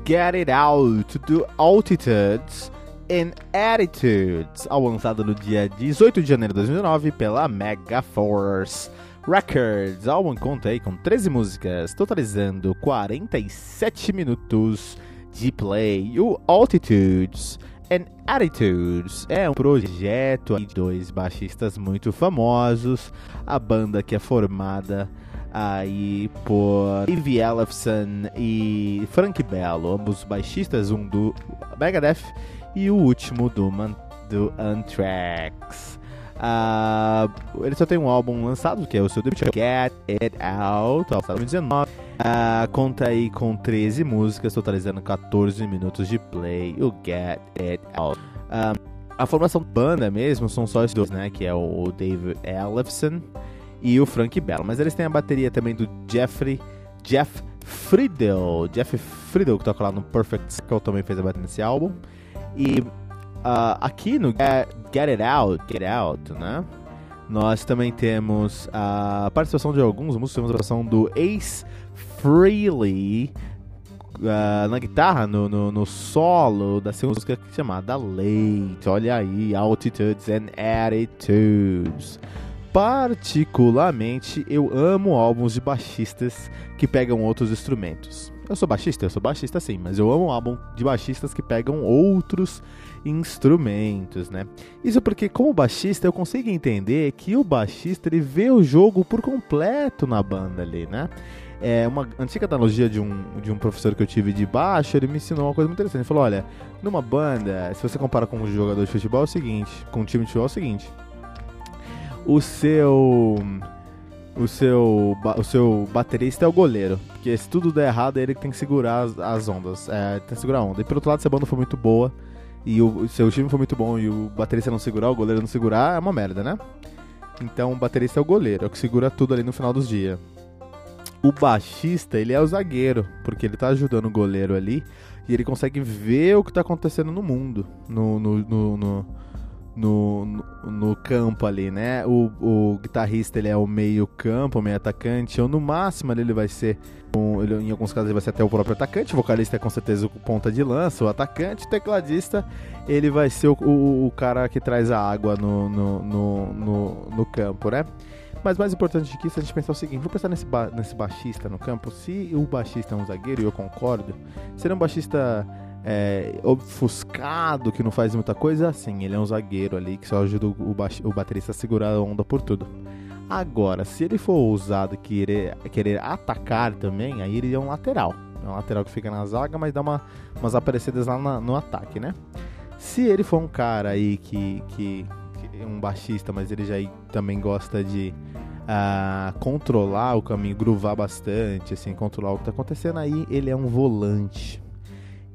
Get It Out do Altitudes and Attitudes, ao lançado no dia 18 de janeiro de 2009 pela Megaforce Records. Álbum conta aí com 13 músicas, totalizando 47 minutos de play. O Altitudes and Attitudes é um projeto de dois baixistas muito famosos. A banda que é formada aí por Dave Ellefson e Frank Bello, ambos baixistas, um do Megadeth e o último do, do Anthrax. Uh, ele só tem um álbum lançado, que é o seu debut, Get It Out, lançado em 2019. Uh, conta aí com 13 músicas, totalizando 14 minutos de play, o Get It Out. Uh, a formação banda mesmo são só os dois, né? Que é o Dave Ellefson e o Frank Bell. Mas eles têm a bateria também do Jeffrey Jeff Friedel. Jeff Friedel, que toca lá no Perfect Circle, também fez a bateria nesse álbum. E uh, aqui no Get, Get It Out, Get Out, né? Nós também temos a participação de alguns músicos, temos a participação do Ace Frehley uh, na guitarra, no, no, no, solo da segunda música chamada Late. Olha aí, Altitudes and Attitudes. Particularmente, eu amo álbuns de baixistas que pegam outros instrumentos. Eu sou baixista? Eu sou baixista sim, mas eu amo um álbum de baixistas que pegam outros instrumentos, né? Isso porque, como baixista, eu consigo entender que o baixista ele vê o jogo por completo na banda ali, né? É uma antiga analogia de um, de um professor que eu tive de baixo, ele me ensinou uma coisa muito interessante. Ele falou: olha, numa banda, se você compara com um jogador de futebol, é o seguinte, com um time de futebol é o seguinte o seu o seu o seu baterista é o goleiro, porque se tudo der errado é ele que tem que segurar as, as ondas, é, tem que segurar a onda. E pelo outro lado, se a banda for muito boa e o, seu time for muito bom e o baterista não segurar, o goleiro não segurar, é uma merda, né? Então o baterista é o goleiro, é o que segura tudo ali no final dos dias. O baixista, ele é o zagueiro, porque ele tá ajudando o goleiro ali e ele consegue ver o que tá acontecendo no mundo, no, no, no, no no, no, no, campo ali, né? O, o guitarrista ele é o meio campo, o meio atacante, ou no máximo ele vai ser, um, ele, em alguns casos ele vai ser até o próprio atacante, o vocalista é com certeza o ponta de lança, o atacante, o tecladista ele vai ser o, o, o cara que traz a água no, no, no, no, no campo, né? Mas mais importante que isso, a gente pensar o seguinte: vou pensar nesse, ba nesse baixista no campo. Se o baixista é um zagueiro, e eu concordo, ser um baixista é, ofuscado, que não faz muita coisa, assim, ele é um zagueiro ali que só ajuda o, o baterista a segurar a onda por tudo. Agora, se ele for ousado querer, querer atacar também, aí ele é um lateral. É um lateral que fica na zaga, mas dá uma, umas aparecidas lá na, no ataque, né? Se ele for um cara aí que, que, que é um baixista, mas ele já também gosta de uh, controlar o caminho, groovar bastante, assim, controlar o que tá acontecendo, aí ele é um volante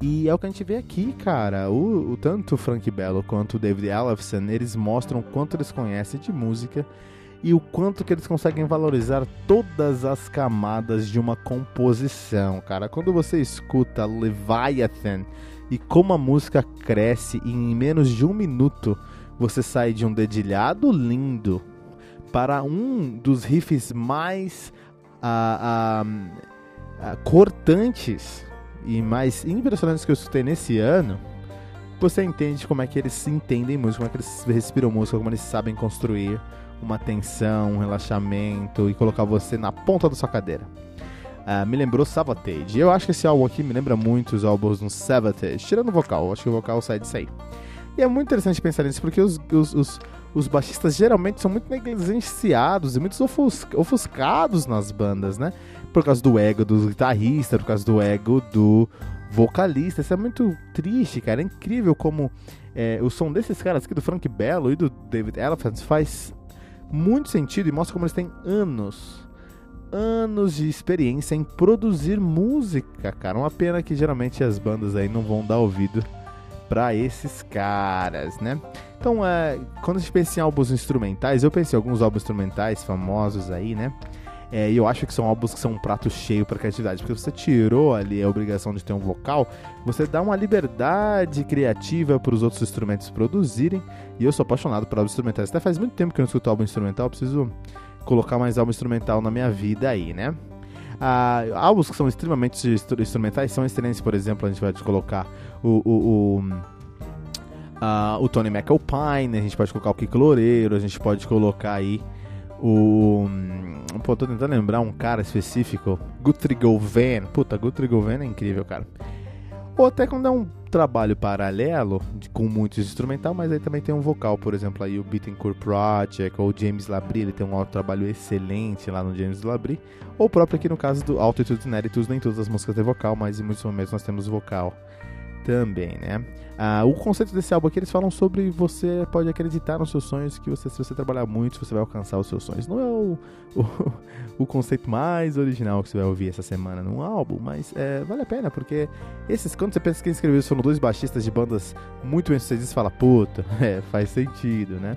e é o que a gente vê aqui, cara. O, o tanto o Frank Bello quanto o David Ellefson, eles mostram o quanto eles conhecem de música e o quanto que eles conseguem valorizar todas as camadas de uma composição, cara. Quando você escuta Leviathan e como a música cresce e em menos de um minuto você sai de um dedilhado lindo para um dos riffs mais uh, uh, uh, cortantes e mais impressionantes que eu escutei nesse ano, você entende como é que eles entendem música, como é que eles respiram música, como eles sabem construir uma tensão, um relaxamento e colocar você na ponta da sua cadeira. Uh, me lembrou Savatage. Eu acho que esse álbum aqui me lembra muito os álbuns do Savatage, tirando o vocal, acho que o vocal sai disso aí. E é muito interessante pensar nisso, porque os, os, os, os baixistas geralmente são muito negligenciados e muito ofuscados nas bandas, né? Por causa do ego do guitarrista, por causa do ego do vocalista. Isso é muito triste, cara. É incrível como é, o som desses caras aqui, do Frank Bello e do David Elephant, faz muito sentido e mostra como eles têm anos, anos de experiência em produzir música, cara. Uma pena que geralmente as bandas aí não vão dar ouvido para esses caras, né? Então, é, quando a gente pensa em álbuns instrumentais, eu pensei em alguns álbuns instrumentais famosos aí, né? É, e eu acho que são álbuns que são um prato cheio para criatividade, porque você tirou ali a obrigação de ter um vocal, você dá uma liberdade criativa para os outros instrumentos produzirem. E eu sou apaixonado por álbuns instrumentais. Até faz muito tempo que eu não escuto álbum instrumental, preciso colocar mais álbum instrumental na minha vida aí, né? Ah, álbuns que são extremamente instrumentais são excelentes, por exemplo, a gente vai colocar o, o, o, o Tony McAlpine, a gente pode colocar o Kiko Loureiro, a gente pode colocar aí o. Pô, tô tentando lembrar um cara específico. Guthrie Govan. Puta, Guthrie Govan é incrível, cara. Ou até quando é um trabalho paralelo, com muitos instrumental, mas aí também tem um vocal, por exemplo, aí o Bittencourt Project, ou James Labrie, ele tem um trabalho excelente lá no James Labrie, ou próprio aqui no caso do Altitudes and Attitudes, nem todas as músicas têm vocal, mas em muitos momentos nós temos vocal também, né? Ah, o conceito desse álbum aqui, eles falam sobre você pode acreditar nos seus sonhos, que você, se você trabalhar muito, você vai alcançar os seus sonhos. Não é o, o, o conceito mais original que você vai ouvir essa semana num álbum, mas é, vale a pena, porque esses, quando você pensa que quem escreveu foram dois baixistas de bandas muito bem sucedidas, você fala, puta, é, faz sentido, né?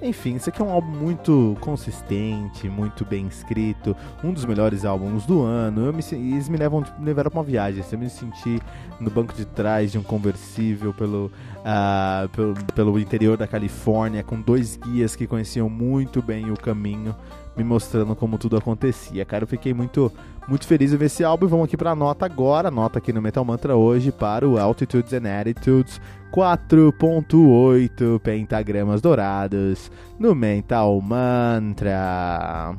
Enfim, isso aqui é um álbum muito consistente, muito bem escrito, um dos melhores álbuns do ano. Me, eles me levam, me levaram pra uma viagem. Assim, eu me senti no banco de trás de um conversível pelo, uh, pelo, pelo interior da Califórnia, com dois guias que conheciam muito bem o caminho, me mostrando como tudo acontecia. Cara, eu fiquei muito, muito feliz em ver esse álbum. Vamos aqui pra nota agora, nota aqui no Metal Mantra hoje para o Altitudes and Attitudes 4.8 pentagramas dourados no Mental Mantra.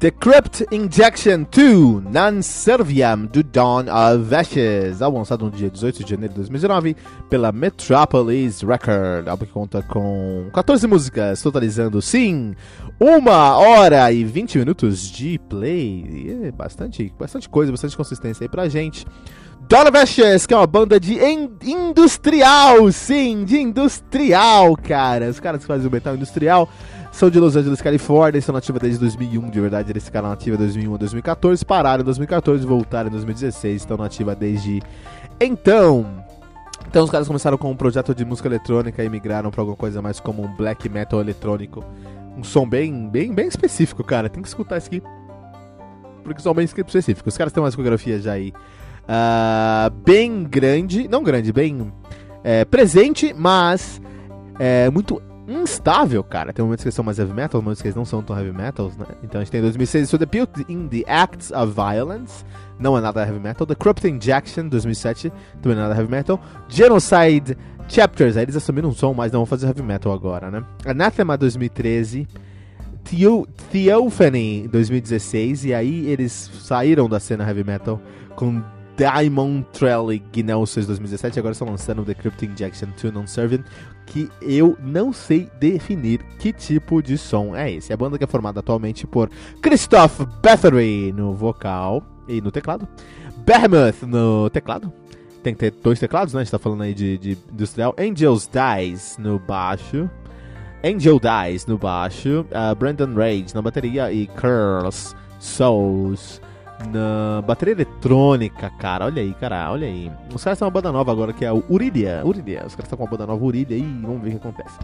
The Crypt Injection 2 Non Serviam do Dawn of Ashes, álbum lançado no dia 18 de janeiro de 2019 pela Metropolis Record, álbum que conta com 14 músicas, totalizando, sim, uma hora e 20 minutos de play. É bastante, bastante coisa, bastante consistência aí pra gente. Dawn of Ashes, que é uma banda de industrial, sim, de industrial, cara. Os caras que fazem o metal industrial são de Los Angeles, Califórnia, estão nativos desde 2001, de verdade, eles ficaram nativos de 2001 a 2014, pararam em 2014, voltaram em 2016, estão nativos desde então. Então os caras começaram com um projeto de música eletrônica e migraram para alguma coisa mais como um black metal eletrônico. Um som bem, bem, bem específico, cara. Tem que escutar isso aqui. Porque são bem específicos. Os caras têm uma discografia já aí uh, bem grande. Não grande, bem é, presente, mas é, muito instável, cara. Tem momentos que são mais heavy metal, momentos que não são tão heavy metal, né? Então a gente tem 2006 So The Built in the Acts of Violence, não é nada heavy metal. The Corrupt Injection, 2007, também não é nada heavy metal. Genocide Chapters, aí eles assumiram um som, mas não vão fazer heavy metal agora, né? Anathema, 2013. Theo Theophany, 2016, e aí eles saíram da cena heavy metal com Diamond Trelly Gnosis 2017, agora estão lançando The Crypt Injection 2 Non-Serving, que eu não sei definir que tipo de som é esse. A banda que é formada atualmente por Christoph Bathory no vocal e no teclado, Behemoth no teclado, tem que ter dois teclados, né? A gente tá falando aí de, de industrial. Angels Dies no baixo. Angel Dies no baixo. Uh, Brandon Rage na bateria e Curls Souls na bateria eletrônica, cara. Olha aí, cara, olha aí. Os caras têm uma banda nova agora que é o Uridia. Uridia. Os caras estão com uma banda nova Uridia e vamos ver o que acontece.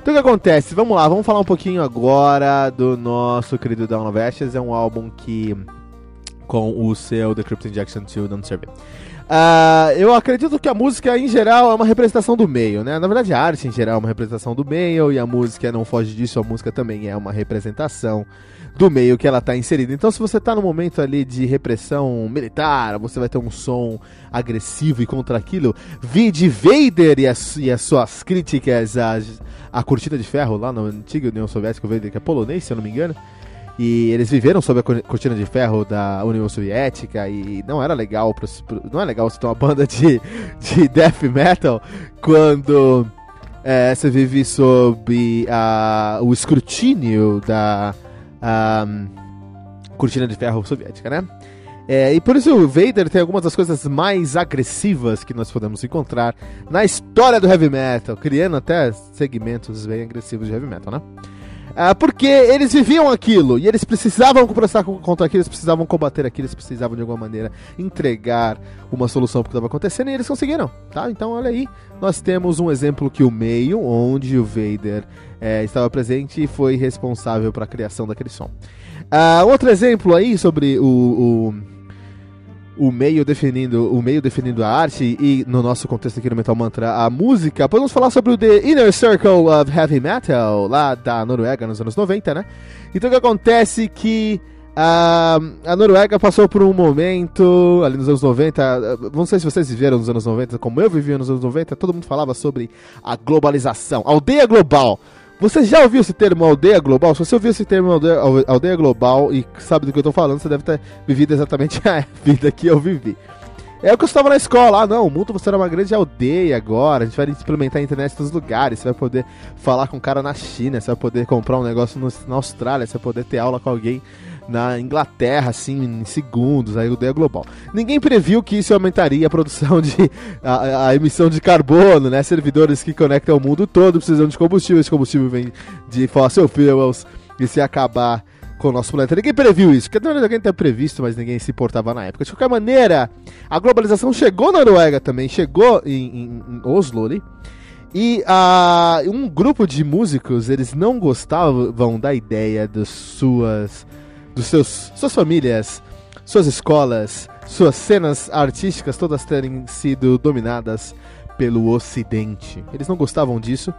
Então o que acontece? Vamos lá, vamos falar um pouquinho agora do nosso querido Down of Ashes. É um álbum que com o seu Decrypt Injection 2 Don't Serve. Uh, eu acredito que a música em geral é uma representação do meio, né? Na verdade, a arte em geral é uma representação do meio e a música não foge disso, a música também é uma representação do meio que ela está inserida. Então, se você está no momento ali de repressão militar, você vai ter um som agressivo e contra aquilo. Vide Vader e as, e as suas críticas à, à cortina de ferro lá na antiga União Soviética, o Vader que é polonês, se eu não me engano. E eles viveram sob a cortina de ferro da União Soviética e não era legal, pro, não é legal você ter uma banda de, de death metal quando é, você vive sob a, o escrutínio da a, cortina de ferro soviética, né? É, e por isso o Vader tem algumas das coisas mais agressivas que nós podemos encontrar na história do heavy metal, criando até segmentos bem agressivos de heavy metal, né? Ah, porque eles viviam aquilo e eles precisavam protestar contra aquilo, eles precisavam combater aquilo, eles precisavam de alguma maneira entregar uma solução para o que estava acontecendo e eles conseguiram, tá? Então olha aí, nós temos um exemplo que o meio, onde o Vader é, estava presente e foi responsável para a criação daquele som. Uh, outro exemplo aí sobre o, o o meio definindo o meio definindo a arte e no nosso contexto aqui no Metal Mantra a música, podemos falar sobre o The Inner Circle of Heavy Metal lá da Noruega nos anos 90, né? Então o que acontece que uh, a Noruega passou por um momento ali nos anos 90, não sei se vocês viveram nos anos 90 como eu vivia nos anos 90, todo mundo falava sobre a globalização, aldeia global. Você já ouviu esse termo aldeia global? Se você ouviu esse termo aldeia, aldeia global e sabe do que eu estou falando, você deve ter vivido exatamente a vida que eu vivi. É o que eu estava na escola. Ah, não, o mundo você era uma grande aldeia agora. A gente vai implementar a internet em todos os lugares. Você vai poder falar com um cara na China. Você vai poder comprar um negócio no, na Austrália. Você vai poder ter aula com alguém na Inglaterra, assim, em segundos, a aldeia global. Ninguém previu que isso aumentaria a produção de. a, a emissão de carbono, né? Servidores que conectam o mundo todo precisam de combustível. Esse combustível vem de fossil fuels. E se acabar com o nosso planeta. Ninguém previu isso, porque alguém tinha previsto, mas ninguém se importava na época. De qualquer maneira, a globalização chegou na Noruega também, chegou em, em, em Oslo ali. E uh, um grupo de músicos, eles não gostavam da ideia das suas dos seus suas famílias, suas escolas, suas cenas artísticas todas terem sido dominadas pelo ocidente. Eles não gostavam disso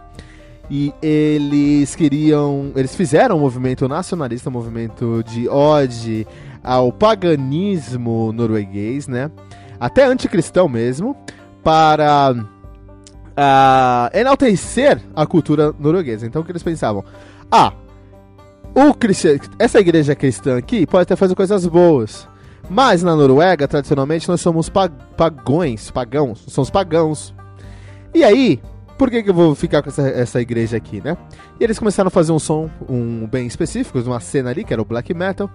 e eles queriam, eles fizeram um movimento nacionalista, um movimento de ode ao paganismo norueguês, né? Até anticristão mesmo, para uh, enaltecer a cultura norueguesa. Então o que eles pensavam? Ah, o essa igreja cristã aqui pode até fazer coisas boas. Mas na Noruega, tradicionalmente, nós somos pagões, pagãos, somos pagãos. E aí, por que, que eu vou ficar com essa, essa igreja aqui, né? E eles começaram a fazer um som um bem específico, uma cena ali, que era o black metal.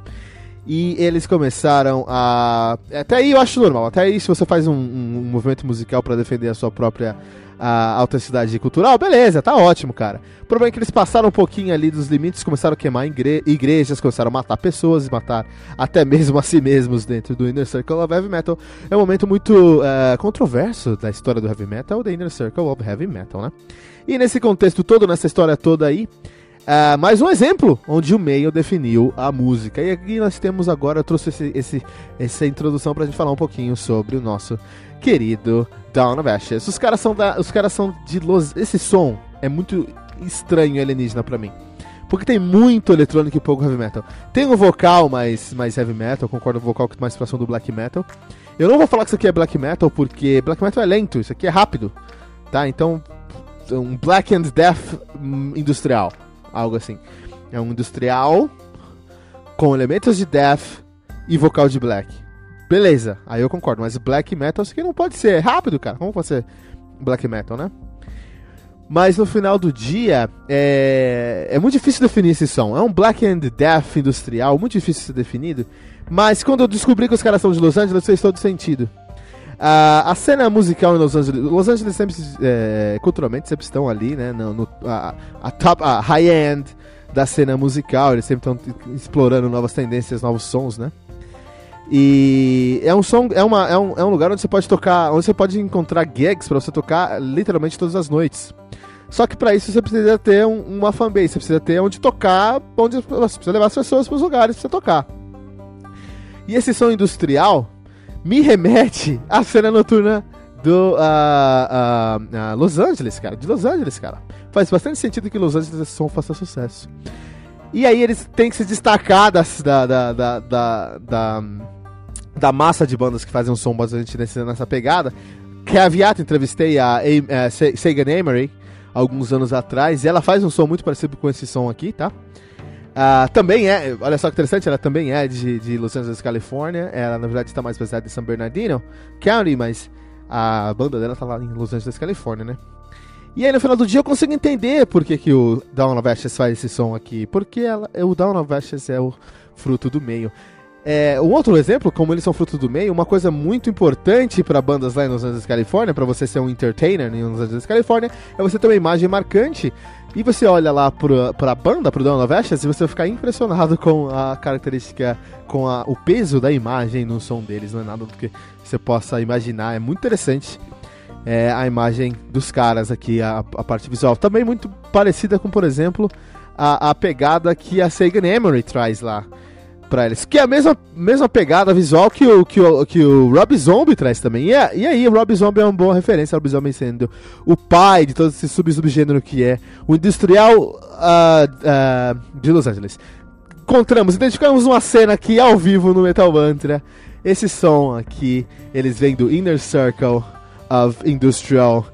E eles começaram a. Até aí eu acho normal. Até aí, se você faz um, um, um movimento musical para defender a sua própria a autenticidade cultural, beleza, tá ótimo, cara. O problema é que eles passaram um pouquinho ali dos limites, começaram a queimar igre igrejas, começaram a matar pessoas matar até mesmo a si mesmos dentro do Inner Circle of Heavy Metal. É um momento muito uh, controverso da história do Heavy Metal, The Inner Circle of Heavy Metal, né? E nesse contexto todo, nessa história toda aí, Uh, mais um exemplo onde o meio definiu a música. E aqui nós temos agora, eu trouxe esse, esse, essa introdução pra gente falar um pouquinho sobre o nosso querido Dawn of Ashes. Os caras são da, os caras são de Los, esse som é muito estranho alienígena para mim. Porque tem muito eletrônico e pouco heavy metal. Tem um vocal mais, mais heavy metal, concordo, um vocal que mais próximo do black metal. Eu não vou falar que isso aqui é black metal, porque black metal é lento, isso aqui é rápido. Tá? Então, um black and death industrial. Algo assim. É um industrial com elementos de death e vocal de black. Beleza, aí eu concordo, mas black metal isso aqui não pode ser rápido, cara. Como pode ser black metal, né? Mas no final do dia, é, é muito difícil definir esse som. É um black and death industrial, muito difícil de ser definido. Mas quando eu descobri que os caras são de Los Angeles, fez todo sentido. Uh, a cena musical em Los Angeles, Los Angeles sempre, é, culturalmente, sempre estão ali, né? No, no a, a, top, a high-end da cena musical. Eles sempre estão explorando novas tendências, novos sons, né? E é um som, é, uma, é, um, é um lugar onde você pode tocar, onde você pode encontrar gigs para você tocar literalmente todas as noites. Só que para isso você precisa ter um, uma fanbase, você precisa ter onde tocar, onde você precisa levar as pessoas para os lugares para você tocar. E esse som industrial me remete à cena noturna do uh, uh, uh, Los Angeles, cara. De Los Angeles, cara. Faz bastante sentido que Los Angeles esse som faça sucesso. E aí eles têm que se destacar das, da, da, da, da, da, da massa de bandas que fazem um som bastante nessa, nessa pegada. A Viata entrevistei a, a, a Sagan Emery alguns anos atrás. E ela faz um som muito parecido com esse som aqui, tá? Uh, também é, olha só que interessante, ela também é de, de Los Angeles, Califórnia. Ela, na verdade, está mais baseada em San Bernardino County, mas a banda dela tá lá em Los Angeles, Califórnia, né? E aí no final do dia eu consigo entender por que, que o Down of Ashes faz esse som aqui. Porque ela, o Down of Ashes é o fruto do meio. É, um outro exemplo, como eles são fruto do meio, uma coisa muito importante para bandas lá em Los Angeles, Califórnia, para você ser um entertainer em Los Angeles, Califórnia, é você ter uma imagem marcante. E você olha lá pra, pra banda, pro Down of Ashes, e você ficar impressionado com a característica, com a, o peso da imagem no som deles. Não é nada do que você possa imaginar. É muito interessante é, a imagem dos caras aqui, a, a, parte visual. Também muito parecida com, por exemplo, a, a pegada que a Sega Emery traz lá pra eles. Que é a mesma, mesma pegada visual que o, que o, que o Rob Zombie traz também. E, e aí, o Rob Zombie é uma boa referência, o Rob Zombie sendo o pai de todo esse sub-subgênero que é o industrial uh, uh, de Los Angeles. Encontramos, identificamos uma cena aqui ao vivo no Metal Mantra. Esse som aqui, eles vêm do Inner Circle of Industrial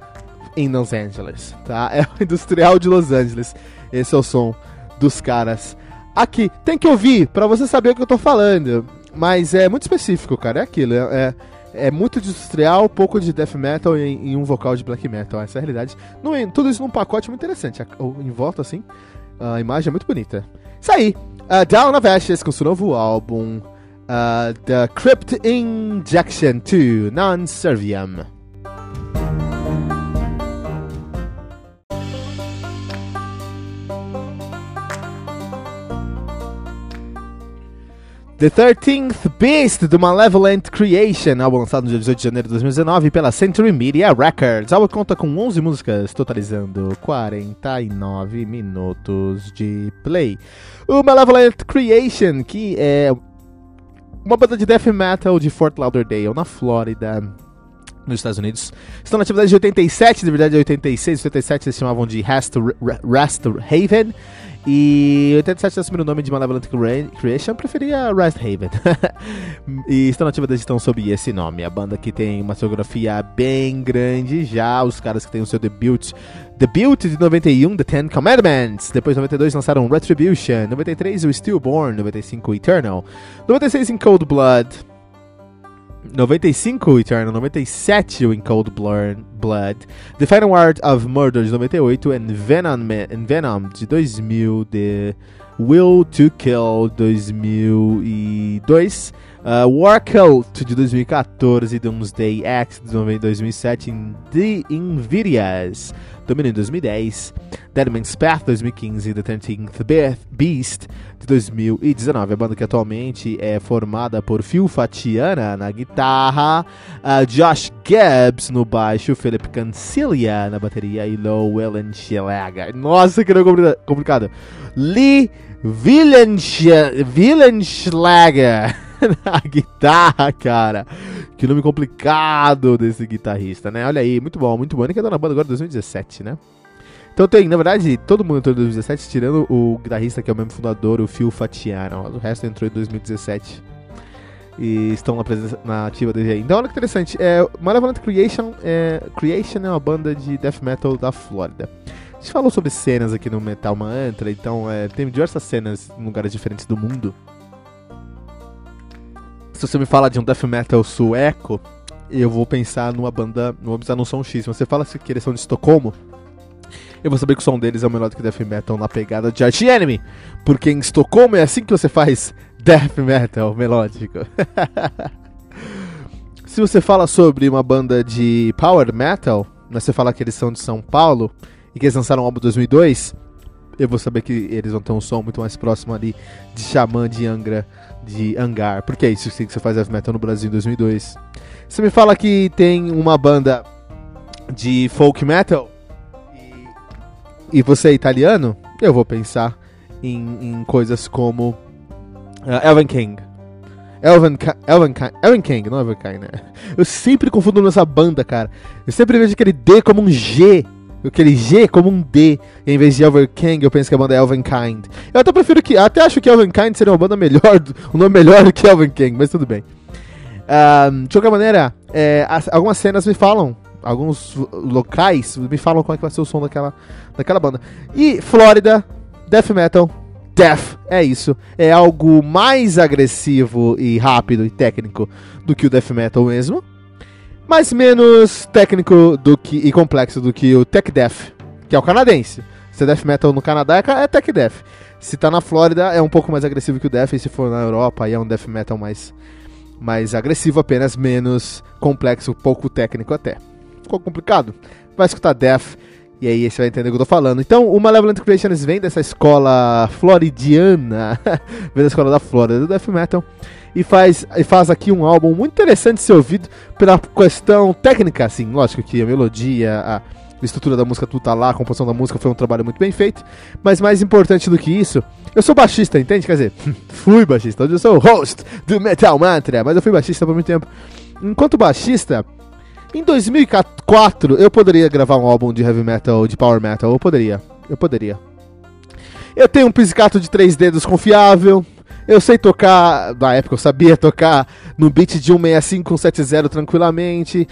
em Los Angeles, tá? É o Industrial de Los Angeles. Esse é o som dos caras aqui. Tem que ouvir para você saber o que eu tô falando. Mas é muito específico, cara. É aquilo. É, é, é muito industrial, pouco de death metal e, e, um vocal de black metal. Essa é a realidade. No, tudo isso num pacote muito interessante. Em volta, assim, a imagem é muito bonita. Isso aí. Uh, Down of Ashes com seu novo álbum. Uh, The Crypt Injection 2 Non-Servium. The 13th Beast do Malevolent Creation, álbum lançado no dia 18 de janeiro de 2019 pela Century Media Records. O álbum conta com 11 músicas, totalizando 49 minutos de play. O Malevolent Creation, que é uma banda de death metal de Fort Lauderdale, na Flórida, nos Estados Unidos. Estão na atividade de 87, de verdade 86, 87 eles chamavam de Rest, Rest Haven. E 87 assumiu o nome de Malevolent Creation, preferia Rest Haven. e estão nativas estão sob esse nome. A banda que tem uma discografia bem grande já, os caras que têm o seu debut. Debut de 91, The Ten Commandments. Depois, 92, lançaram Retribution. 93, o Stillborn. 95, Eternal. 96, In Cold Blood. 95 Eternal, 97 In Cold Blood, The Final Art of Murder de 98 e Venom, and Venom de 2000, The Will to Kill 2002, uh, War Cult de 2014, Doomsday X de 2007, The Invidious Dominion 2010, Deadman's Path 2015 The 13th Beast de 2019. A banda que atualmente é formada por Phil Fatiana na guitarra, uh, Josh Gibbs no baixo, Philip Cancilia na bateria e Lowell Enschlager. Nossa, que nome complicado. Lee Willenschlager na guitarra, cara. Que nome complicado desse guitarrista, né? Olha aí, muito bom, muito bom. Ele que na banda agora em 2017, né? Então tem, na verdade, todo mundo entrou em 2017, tirando o guitarrista que é o mesmo fundador, o Phil Fatiano. O resto entrou em 2017. E estão na, presença, na ativa desde aí. Então olha que interessante. É, Malevolent Creation é, Creation é uma banda de death metal da Flórida. A gente falou sobre cenas aqui no Metal Mantra, então é, tem diversas cenas em lugares diferentes do mundo se você me fala de um death metal sueco, eu vou pensar numa banda, não vou pensar num som X. Se você fala que eles são de Estocolmo, eu vou saber que o som deles é o melhor do que death metal na pegada de Arch Enemy, porque em Estocolmo é assim que você faz death metal melódico. Se você fala sobre uma banda de power metal, mas você fala que eles são de São Paulo e que eles lançaram o álbum 2002, eu vou saber que eles vão ter um som muito mais próximo ali de Xamã de Angra de Hangar. Porque é isso que você faz heavy metal no Brasil em 2002. Você me fala que tem uma banda de folk metal e, você é italiano, eu vou pensar em, em coisas como uh, Elven King. Elven, Elven, Elven Kang, não Elven Kang, né? Eu sempre confundo nessa banda, cara. Eu sempre vejo aquele D como um G, aquele G como um D, em vez de Elven Kang, eu penso que a banda é Elven Kind. Eu até prefiro que, até acho que Elven Kind seria uma banda melhor, um nome melhor do que Elven Kang, mas tudo bem. De qualquer maneira, é, as, algumas cenas me falam, alguns locais me falam como é que vai ser o som daquela, daquela banda. E Flórida, Death Metal, Death, é isso. É algo mais agressivo e rápido e técnico do que o Death Metal mesmo. Mas menos técnico do que, e complexo do que o Tech Death, que é o canadense. Se é Death Metal no Canadá é, é Tech Death. Se tá na Flórida é um pouco mais agressivo que o Death, e se for na Europa aí é um Death Metal mais, mais agressivo, apenas menos complexo, pouco técnico até. Ficou complicado? Vai escutar Death e aí você vai entender o que eu tô falando. Então, o Malevolent Creations vem dessa escola floridiana, vem da escola da Flórida do Death Metal, e faz, e faz aqui um álbum muito interessante de ser ouvido pela questão técnica, assim, lógico que a melodia, a estrutura da música tudo tá lá, a composição da música foi um trabalho muito bem feito, mas mais importante do que isso, eu sou baixista, entende? Quer dizer, fui baixista, hoje eu sou o host do Metal Mantra, mas eu fui baixista por muito tempo. Enquanto baixista, em 2004, eu poderia gravar um álbum de heavy metal, de power metal. Eu poderia. Eu poderia. Eu tenho um pizzicato de três dedos confiável. Eu sei tocar, na época eu sabia tocar no beat de 165 com 70 tranquilamente.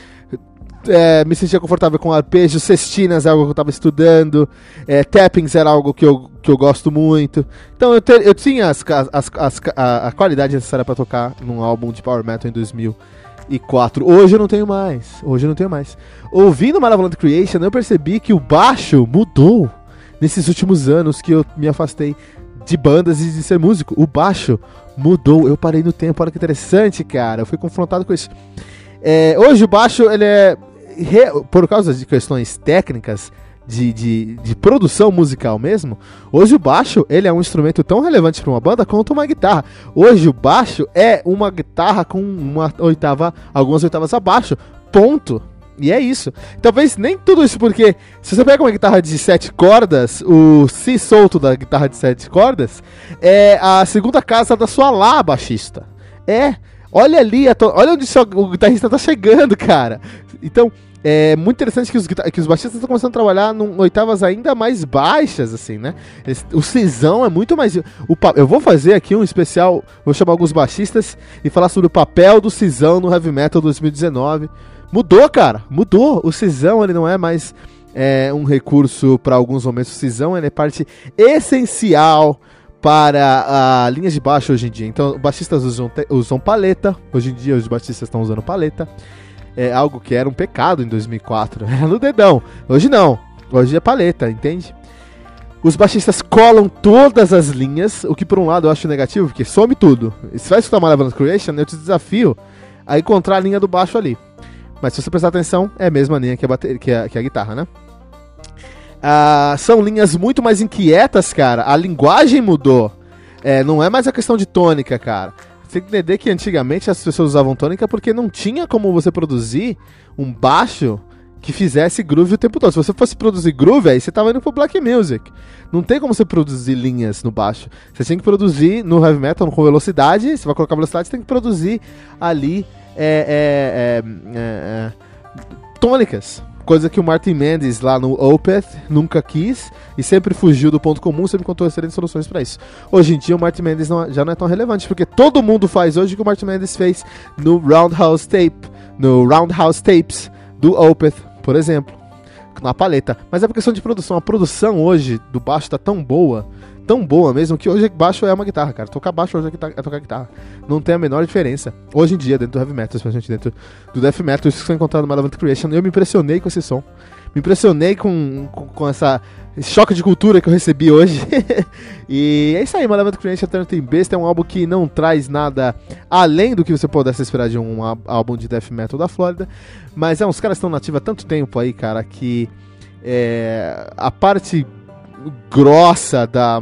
É, me sentia confortável com arpejos, cestinas é algo que eu estava estudando, é, tappings era algo que eu, que eu gosto muito. Então eu, ter, eu tinha as, as, as, a, a qualidade necessária para tocar num álbum de Power Metal em 2000 e 4. Hoje eu não tenho mais. Hoje eu não tenho mais. Ouvindo Malevolent Creation, eu percebi que o baixo mudou nesses últimos anos que eu me afastei de bandas e de ser músico. O baixo mudou. Eu parei no tempo. Olha que interessante, cara. Eu fui confrontado com isso. É, hoje o baixo, ele é. Por causa de questões técnicas, de, de, de, produção musical mesmo, hoje o baixo ele é um instrumento tão relevante para uma banda quanto uma guitarra. Hoje o baixo é uma guitarra com uma oitava, algumas oitavas abaixo. Ponto. E é isso. Talvez nem tudo isso, porque se você pega uma guitarra de sete cordas, o si solto da guitarra de sete cordas é a segunda casa da sua lá baixista. É. Olha ali, olha onde o guitarrista tá chegando, cara. Então, é muito interessante que os, que os baixistas estão começando a trabalhar em oitavas ainda mais baixas, assim, né? o cisão é muito mais. O, eu vou fazer aqui um especial, vou chamar alguns baixistas e falar sobre o papel do cisão no Heavy Metal 2019. Mudou, cara, mudou. O cisão ele não é mais é, um recurso para alguns momentos. O cisão ele é parte essencial para a linha de baixo hoje em dia. Então, baixistas usam, usam paleta. Hoje em dia, os baixistas estão usando paleta é algo que era um pecado em 2004. Era no dedão. Hoje não. Hoje é paleta, entende? Os baixistas colam todas as linhas, o que por um lado eu acho negativo, porque some tudo. Se vai escutar Malevolent Creation, eu te desafio a encontrar a linha do baixo ali. Mas se você prestar atenção, é a mesma linha que a, bater, que a, que a guitarra, né? Ah, são linhas muito mais inquietas, cara. A linguagem mudou. É, não é mais a questão de tônica, cara tem que entender que antigamente as pessoas usavam tônica porque não tinha como você produzir um baixo que fizesse groove o tempo todo. Se você fosse produzir groove, aí você tava indo pro black music. Não tem como você produzir linhas no baixo. Você tem que produzir no heavy metal com velocidade. Você vai colocar velocidade, você tem que produzir ali é, é, é, é, é tônicas. Coisa que o Martin Mendes lá no Opeth nunca quis e sempre fugiu do ponto comum, sempre encontrou excelentes soluções para isso. Hoje em dia o Martin Mendes não, já não é tão relevante, porque todo mundo faz hoje o que o Martin Mendes fez no Roundhouse Tape, no Roundhouse Tapes do Opeth, por exemplo, na paleta. Mas é por questão de produção. A produção hoje do baixo tá tão boa tão boa mesmo que hoje baixo é uma guitarra, cara. Tocar baixo hoje é, é tocar guitarra. Não tem a menor diferença. Hoje em dia, dentro do heavy metal, especialmente dentro do death metal, isso que foi encontrado no Malevolent Creation, eu me impressionei com esse som. Me impressionei com, com, com essa esse choque de cultura que eu recebi hoje. e é isso aí, Malevolent Creation Eternity Beast é um álbum que não traz nada além do que você pudesse esperar de um álbum de death metal da Flórida. Mas é, uns caras estão nativos há tanto tempo aí, cara, que é, a parte grossa da,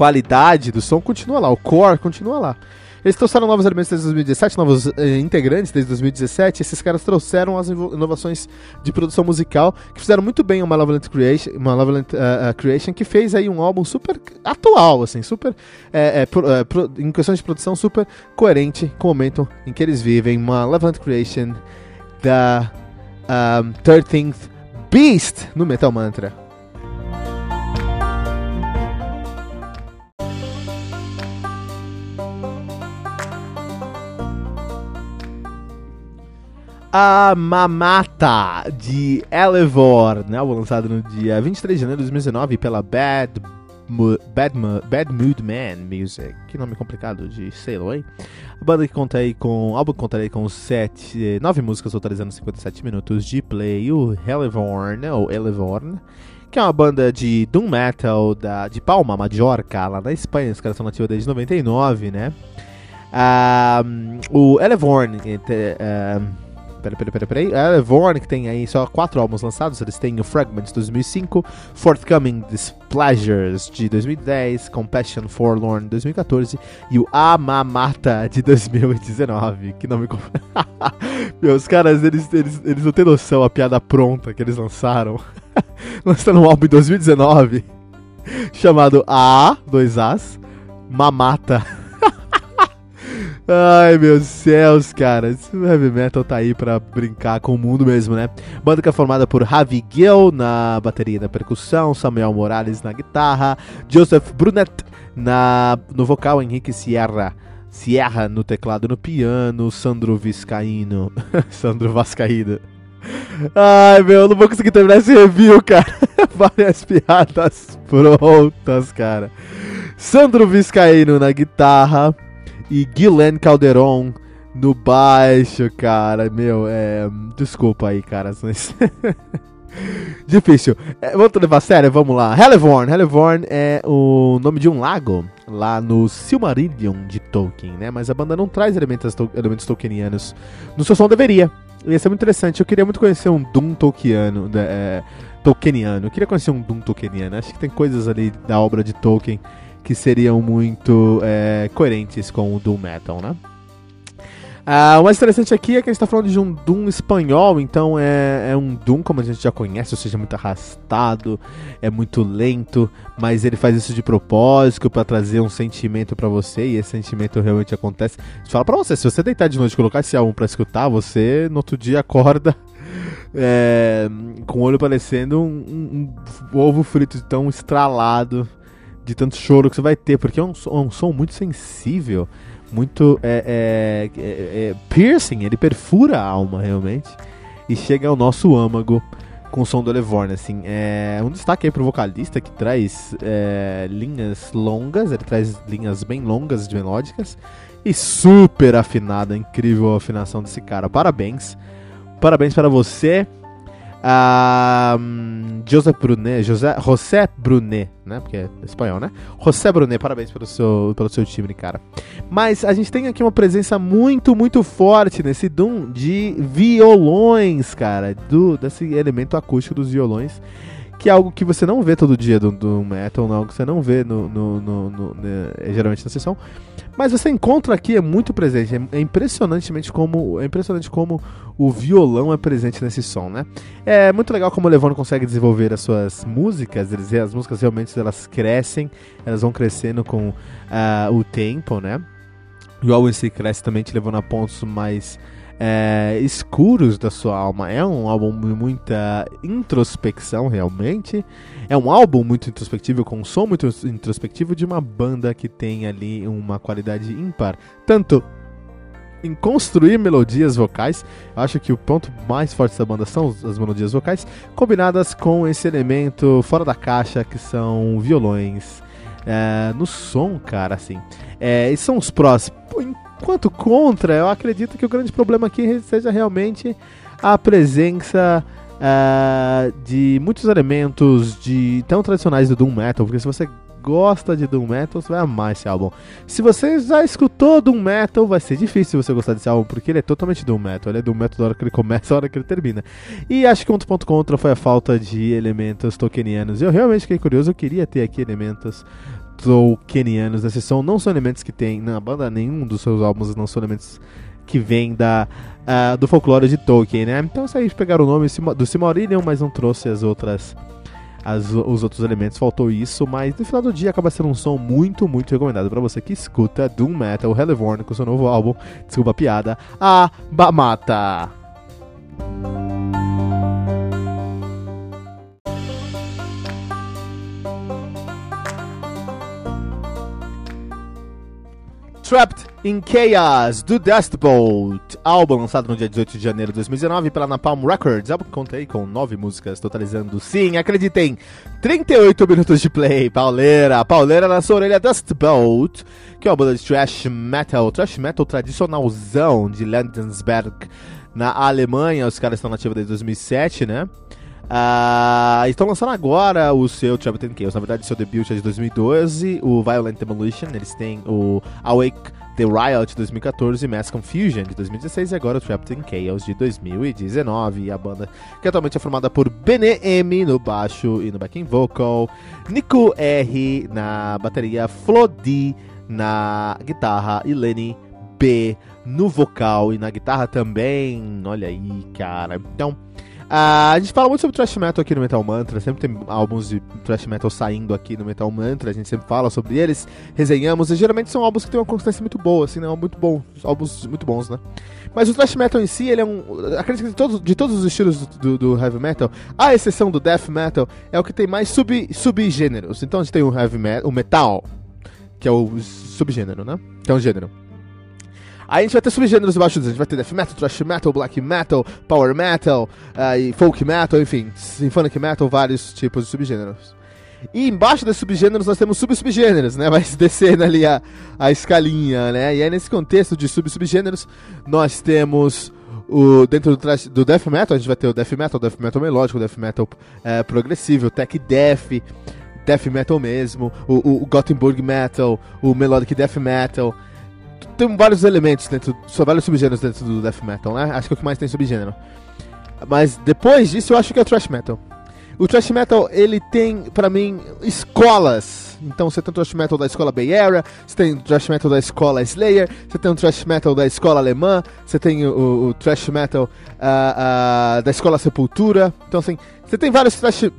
qualidade do som continua lá, o core continua lá. Eles trouxeram novos elementos desde 2017, novos eh, integrantes desde 2017. Esses caras trouxeram as inovações de produção musical que fizeram muito bem o Malevolent Creation, Malevolent, uh, uh, Creation que fez aí um álbum super atual, assim, super é, é, pro, é, pro, em questões de produção super coerente com o momento em que eles vivem. Malevolent Creation da um, 13th Beast no Metal Mantra. A Mamata de Elevor, né, lançado no dia 23 de janeiro de 2019 pela Bad, Bad, Bad Mood Man Music. Que nome complicado de Sailor, hein? A banda que conta aí com. O álbum que conta aí com sete, nove músicas totalizando 57 minutos de play. O Elevorn, ou Elevorn, que é uma banda de Doom Metal da, de Palma, Majorca, lá na Espanha. Os caras são nativos desde 99, né? Um, o Elevorn. Uh, Peraí, peraí, peraí, peraí. A Elevorn, que tem aí só quatro álbuns lançados, eles têm o Fragments 2005, Forthcoming Displeasures de 2010, Compassion Forlorn 2014 e o Amamata de 2019. Que nome. Meus caras, eles, eles, eles não têm noção a piada pronta que eles lançaram. Lançaram um álbum em 2019 chamado A, dois As, Mamata. Ai, meus céus, cara. O heavy metal tá aí pra brincar com o mundo mesmo, né? Banda que é formada por Ravi Gill na bateria e na percussão, Samuel Morales na guitarra, Joseph Brunet na, no vocal, Henrique Sierra. Sierra no teclado no piano, Sandro Viscaíno. Sandro Vascaíno. Ai, meu, não vou conseguir terminar esse review, cara. Várias piadas prontas, cara. Sandro Viscaíno na guitarra e Guilherme Calderon no baixo, cara. Meu, é. Desculpa aí, cara. Mas... Difícil. É, vamos levar a sério? Vamos lá. Helivorn. Helivorn é o nome de um lago lá no Silmarillion de Tolkien, né? Mas a banda não traz elementos, to elementos tolkienianos. No seu som deveria. Ia ser muito interessante. Eu queria muito conhecer um Doom Tolkiano. É, Tolkieniano. Eu queria conhecer um Doom Tolkieniano. Acho que tem coisas ali da obra de Tolkien que seriam muito é, coerentes com o Doom Metal, né? Ah, o mais interessante aqui é que a gente está falando de um Doom espanhol, então é, é, um Doom como a gente já conhece, ou seja, muito arrastado, é muito lento, mas ele faz isso de propósito para trazer um sentimento para você e esse sentimento realmente acontece. Fala para você, se você deitar de noite e colocar esse álbum para escutar, você no outro dia acorda é, com o olho parecendo um, um, um ovo frito tão estralado de tanto choro que você vai ter, porque é um, é um som muito sensível, muito é, é, é, é, piercing, ele perfura a alma realmente e chega ao nosso âmago com o som do Elevorn, assim, é um destaque aí pro vocalista que traz é, linhas longas, ele traz linhas bem longas de melódicas e super afinada, incrível a afinação desse cara, parabéns, parabéns para você, José Brunet, José, José Brunet, né? Porque é espanhol, né? José Brunet, parabéns pelo seu, pelo seu time, cara. Mas a gente tem aqui uma presença muito, muito forte nesse Doom de violões, cara. Do, desse elemento acústico dos violões que é algo que você não vê todo dia do, do metal, não, algo que você não vê no, no, no, no né, geralmente na sessão, mas você encontra aqui é muito presente, é, é, impressionantemente como é impressionante como o violão é presente nesse som, né? É muito legal como o Levano consegue desenvolver as suas músicas, eles, as músicas realmente elas crescem, elas vão crescendo com uh, o tempo, né? E o si cresce também te levando a pontos mais é, escuros da sua alma. É um álbum de muita introspecção, realmente. É um álbum muito introspectivo, com um som muito introspectivo de uma banda que tem ali uma qualidade ímpar. Tanto em construir melodias vocais. Eu acho que o ponto mais forte da banda são as melodias vocais, combinadas com esse elemento fora da caixa que são violões. É, no som, cara, assim. É, e são os prós. Quanto contra, eu acredito que o grande problema aqui seja realmente a presença uh, de muitos elementos de tão tradicionais do Doom Metal, porque se você gosta de Doom Metal, você vai amar esse álbum. Se você já escutou Doom Metal, vai ser difícil você gostar desse álbum, porque ele é totalmente Doom Metal. Ele é Doom Metal da hora que ele começa, da hora que ele termina. E acho que outro ponto contra foi a falta de elementos tokenianos. Eu realmente fiquei curioso, eu queria ter aqui elementos Tolkienianos nesse som. Não são elementos que tem na banda, nenhum dos seus álbuns não são elementos que vêm da, uh, do folclore de Tolkien, né? Então isso aí pegaram o nome do Silmarillion, mas não trouxe as outras as, os outros elementos, faltou isso, mas no final do dia acaba sendo um som muito, muito recomendado para você que escuta Doom Metal Hellborn com seu novo álbum, desculpa a piada, a Bamata. Trapped in Chaos, do Dust Bolt, álbum lançado no dia 18 de janeiro de 2019 pela Napalm Records. Álbum que contei com nove músicas, totalizando, sim, acreditem, 38 minutos de play. Pauleira, pauleira na sua orelha, Dust Bolt, que é uma banda de thrash metal, thrash metal tradicionalzão de Landensberg, na Alemanha. Os caras estão nativos desde 2007, né? Uh, estão lançando agora o seu Travel 10 Chaos. Na verdade, seu debut é de 2012, o Violent Demolition. Eles têm o Awake the Riot de 2014, Mass Confusion de 2016 e agora o Trapped in Chaos de 2019. E a banda que atualmente é formada por Bene M no baixo e no backing vocal, Nico R na bateria, Flodi na guitarra e Lenny B no vocal e na guitarra também. Olha aí, cara. Então. Uh, a gente fala muito sobre thrash metal aqui no Metal Mantra, sempre tem álbuns de thrash metal saindo aqui no Metal Mantra, a gente sempre fala sobre eles, resenhamos, e geralmente são álbuns que têm uma consistência muito boa, assim, né? Muito bom, álbuns muito bons, né? Mas o thrash metal em si, ele é um. Acredito que de todos, de todos os estilos do, do, do, heavy metal, à exceção do death metal, é o que tem mais sub, subgêneros. Então a gente tem o heavy metal, o metal, que é o subgênero, né? Que é um gênero. Aí a gente vai ter subgêneros embaixo disso. A gente vai ter death metal, thrash metal, black metal, power metal, uh, e folk metal, enfim, symphonic metal, vários tipos de subgêneros. E embaixo desses subgêneros nós temos sub-subgêneros, né? Vai descendo ali a, a escalinha, né? E aí nesse contexto de sub-subgêneros nós temos o, dentro do, do death metal, a gente vai ter o death metal, death metal melódico, death metal é, progressivo, tech death, death metal mesmo, o, o, o Gothenburg metal, o melodic death metal, tem vários elementos dentro, só vários subgêneros dentro do death metal, né? Acho que é o que mais tem subgênero. Mas depois disso eu acho que é o thrash metal. O thrash metal, ele tem, para mim, escolas. Então você tem o thrash metal da escola Bay Area, você tem o thrash metal da escola Slayer, você tem o thrash metal da escola alemã, você tem o, o, thrash metal uh, uh, da escola Sepultura. Então assim, você tem vários thrash,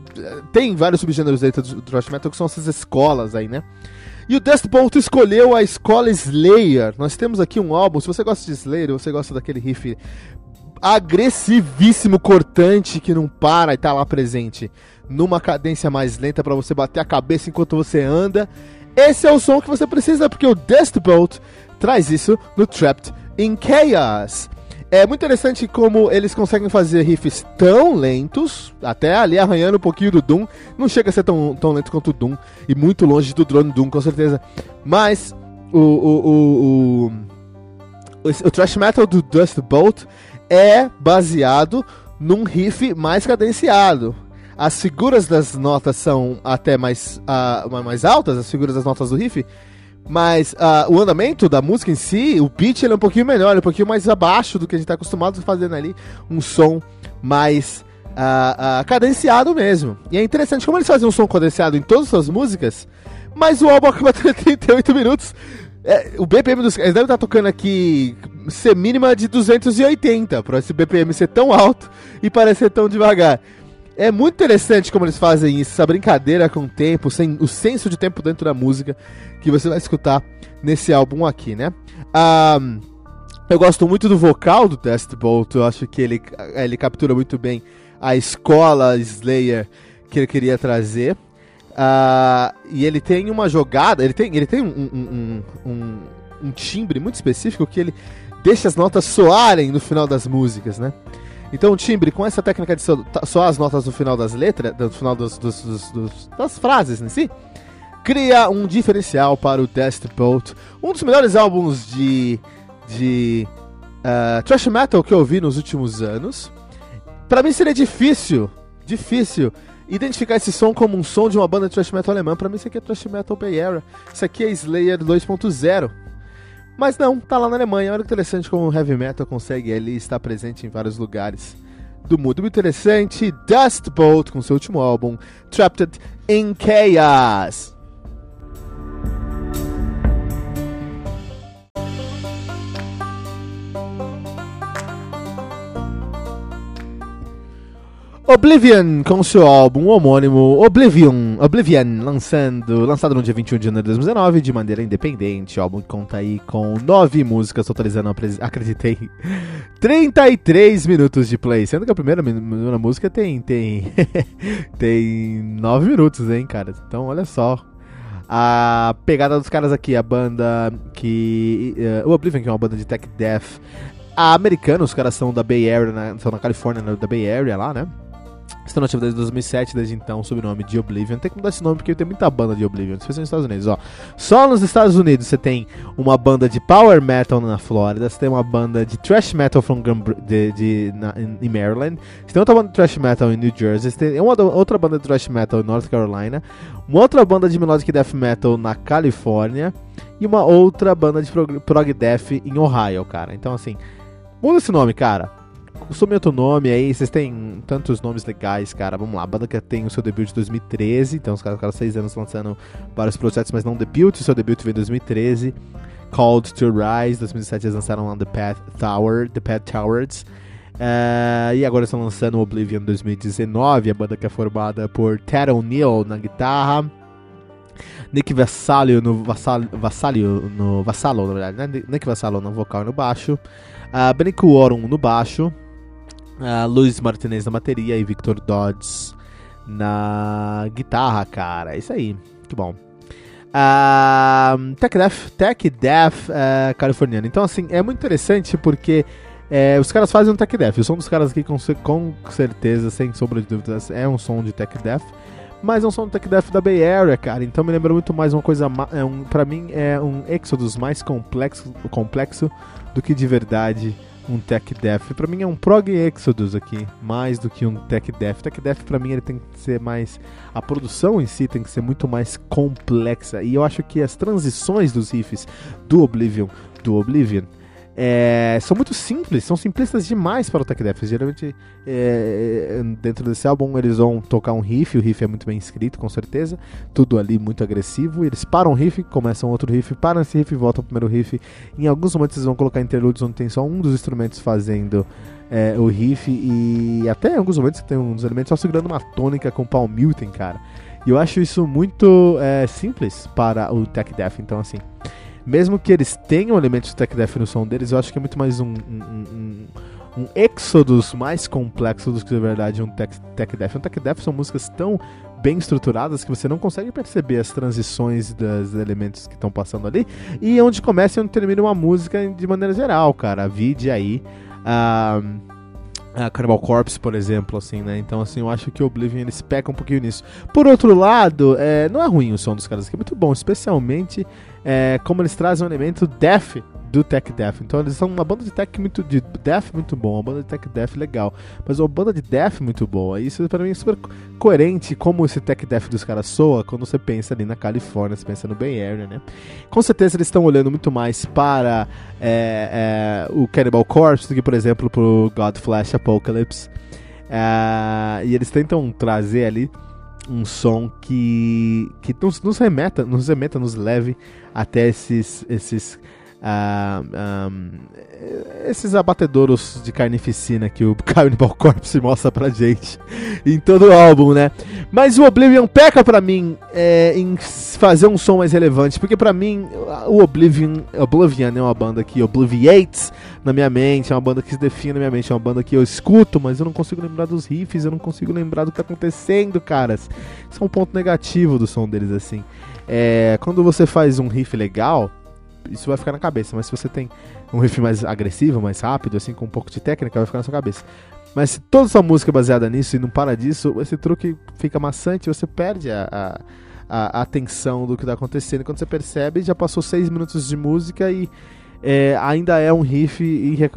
tem vários subgêneros dentro do thrash metal que são essas escolas aí, né? E o Dust escolheu a escola Slayer. Nós temos aqui um álbum, se você gosta de Slayer, você gosta daquele riff agressivíssimo, cortante, que não para e tá lá presente, numa cadência mais lenta para você bater a cabeça enquanto você anda. Esse é o som que você precisa, porque o Dust Bolt traz isso no Trapped in Chaos. É muito interessante como eles conseguem fazer riffs tão lentos, até ali arranhando um pouquinho do Doom. Não chega a ser tão, tão lento quanto o Doom, e muito longe do drone Doom, com certeza. Mas o, o, o, o, o thrash metal do Dust Bolt é baseado num riff mais cadenciado. As figuras das notas são até mais, uh, mais altas, as figuras das notas do riff, mas uh, o andamento da música em si, o pitch ele é um pouquinho melhor, é um pouquinho mais abaixo do que a gente está acostumado a fazer ali. Um som mais uh, uh, cadenciado mesmo. E é interessante como eles fazem um som cadenciado em todas as suas músicas, mas o álbum acaba tendo 38 minutos. É, o BPM dos eles devem estar tocando aqui ser mínima de 280 para esse BPM ser tão alto e parecer tão devagar. É muito interessante como eles fazem isso, essa brincadeira com o tempo, sem, o senso de tempo dentro da música que você vai escutar nesse álbum aqui, né? Eu gosto muito do vocal do Test Bolt, eu acho que ele, ele captura muito bem a escola Slayer que ele queria trazer. Uh, e ele tem uma jogada, ele tem, ele tem um, um, um, um timbre muito específico que ele deixa as notas soarem no final das músicas, né? Então timbre, com essa técnica de soar as notas no final das letras, no final dos, dos, dos, das frases em si, cria um diferencial para o Dust Bolt, um dos melhores álbuns de, de uh, thrash metal que eu ouvi nos últimos anos. Para mim seria difícil, difícil identificar esse som como um som de uma banda de thrash metal alemã. Para mim isso aqui é thrash metal Bay Area, isso aqui é Slayer 2.0. Mas não, tá lá na Alemanha. Olha que interessante como o heavy metal consegue ali estar presente em vários lugares do mundo. Muito interessante. Dust Bolt com seu último álbum, Trapped in Chaos. Oblivion com seu álbum homônimo Oblivion, Oblivion lançando, lançado no dia 21 de janeiro de 2019 de maneira independente. O álbum conta aí com nove músicas, totalizando, acreditei, 33 minutos de play. Sendo que a primeira, primeira música tem tem tem 9 minutos, hein, cara. Então, olha só. A pegada dos caras aqui, a banda que. Uh, o Oblivion, que é uma banda de tech death americana, os caras são da Bay Area, né, são na Califórnia, da Bay Area lá, né? Estão nativos desde 2007, desde então, sob o nome de Oblivion. Tem que mudar esse nome porque tem muita banda de Oblivion, especialmente nos Estados Unidos. Ó. Só nos Estados Unidos você tem uma banda de power metal na Flórida, você tem uma banda de thrash metal from de, de, na, em Maryland, você tem outra banda de thrash metal em New Jersey, você tem uma, outra banda de thrash metal em North Carolina, uma outra banda de melodic death metal na Califórnia e uma outra banda de prog, prog death em Ohio, cara. Então, assim, muda esse nome, cara Sume outro nome aí, vocês têm tantos nomes legais, cara. Vamos lá, a banda que tem o seu debut de 2013, então os caras ficaram seis anos lançando vários projetos, mas não debut. O seu debut veio em 2013. Called to Rise, 2007 eles lançaram lá The Path Tower, The Path Towers. Uh, e agora estão lançando Oblivion 2019, a banda que é formada por Ted O'Neill na guitarra, Nick Vassalio no Vassalio, Vassalio no Vassalo, na verdade, né? Nick Vassalio no vocal e no baixo, uh, Benny no baixo, Uh, Luiz Martinez na bateria e Victor Dodds na guitarra, cara. É isso aí, que bom. Uh, Tech Death, Tech Death uh, californiano. Então, assim, é muito interessante porque é, os caras fazem um Tech Death. O som dos caras aqui, com, com certeza, sem sombra de dúvidas, é um som de Tech Death. Mas é um som de Tech Death da Bay Area, cara. Então me lembra muito mais uma coisa. É um, pra mim, é um Exodus mais complexo, complexo do que de verdade um tech death. Para mim é um prog exodus aqui, mais do que um tech death. Tech death para mim ele tem que ser mais a produção em si tem que ser muito mais complexa. E eu acho que as transições dos riffs do Oblivion, do Oblivion é, são muito simples, são simplistas demais para o Tech Death. Geralmente, é, é, dentro desse álbum, eles vão tocar um riff, o riff é muito bem escrito, com certeza, tudo ali muito agressivo. eles param o riff, começam outro riff, param esse riff, voltam ao primeiro riff. Em alguns momentos, eles vão colocar interludes onde tem só um dos instrumentos fazendo é, o riff, e até em alguns momentos tem dos elementos só segurando uma tônica com Paul Mutin, cara. E eu acho isso muito é, simples para o Tech Death, então assim mesmo que eles tenham elementos de tech death no som deles, eu acho que é muito mais um, um, um, um Exodus mais complexo do que de verdade um tech, tech death. Um tech death são músicas tão bem estruturadas que você não consegue perceber as transições dos elementos que estão passando ali e onde começa e onde termina uma música de maneira geral, cara. Vide aí. Uh, a Cannibal Corpse, por exemplo, assim, né? Então, assim, eu acho que o Oblivion eles pecam um pouquinho nisso. Por outro lado, é, não é ruim o som dos caras aqui, é muito bom, especialmente é, como eles trazem um elemento death do Tech Death. Então eles são uma banda de tech muito de death muito bom, uma banda de tech death legal, mas uma banda de death muito boa. Isso para mim é super coerente como esse tech death dos caras soa quando você pensa ali na Califórnia, você pensa no Bay Area, né? Com certeza eles estão olhando muito mais para é, é, o Cannibal Corpse do que, por exemplo, pro God Flash Apocalypse. É, e eles tentam trazer ali um som que, que nos, nos, remeta, nos remeta, nos leve até esses, esses Uh, um, esses abatedouros de carnificina que o Cannibal Corpse mostra pra gente em todo o álbum, né? Mas o Oblivion peca pra mim é, em fazer um som mais relevante, porque pra mim o Oblivion, Oblivion é uma banda que obliviates na minha mente, é uma banda que se define na minha mente, é uma banda que eu escuto, mas eu não consigo lembrar dos riffs, eu não consigo lembrar do que tá acontecendo, caras. Isso é um ponto negativo do som deles, assim. É, quando você faz um riff legal isso vai ficar na cabeça. Mas se você tem um riff mais agressivo, mais rápido, assim, com um pouco de técnica, vai ficar na sua cabeça. Mas se toda sua música é baseada nisso e não para disso, esse truque fica maçante e você perde a, a, a, atenção do que está acontecendo. Quando você percebe, já passou seis minutos de música e é, ainda é um riff,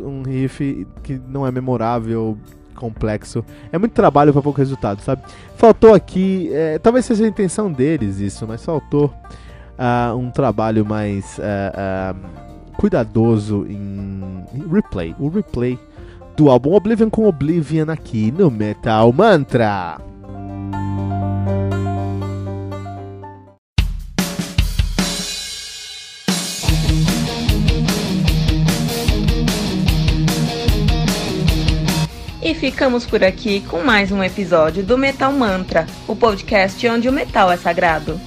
um riff que não é memorável, complexo. É muito trabalho para pouco resultado, sabe? Faltou aqui, é, talvez seja a intenção deles isso, mas faltou uh, um trabalho mais uh, uh, cuidadoso em replay. O replay do álbum Oblivion com Oblivion aqui no Metal Mantra. E ficamos por aqui com mais um episódio do Metal Mantra, o podcast onde o metal é sagrado.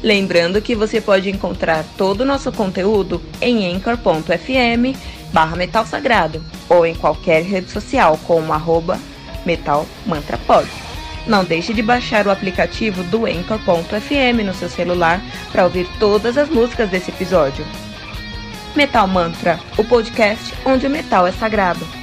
Lembrando que você pode encontrar todo o nosso conteúdo em anchor.fm barra Metal Sagrado ou em qualquer rede social como arroba Metal Mantra Pod. Não deixe de baixar o aplicativo do Anchor.fm no seu celular para ouvir todas as músicas desse episódio. Metal Mantra, o podcast onde o metal é sagrado.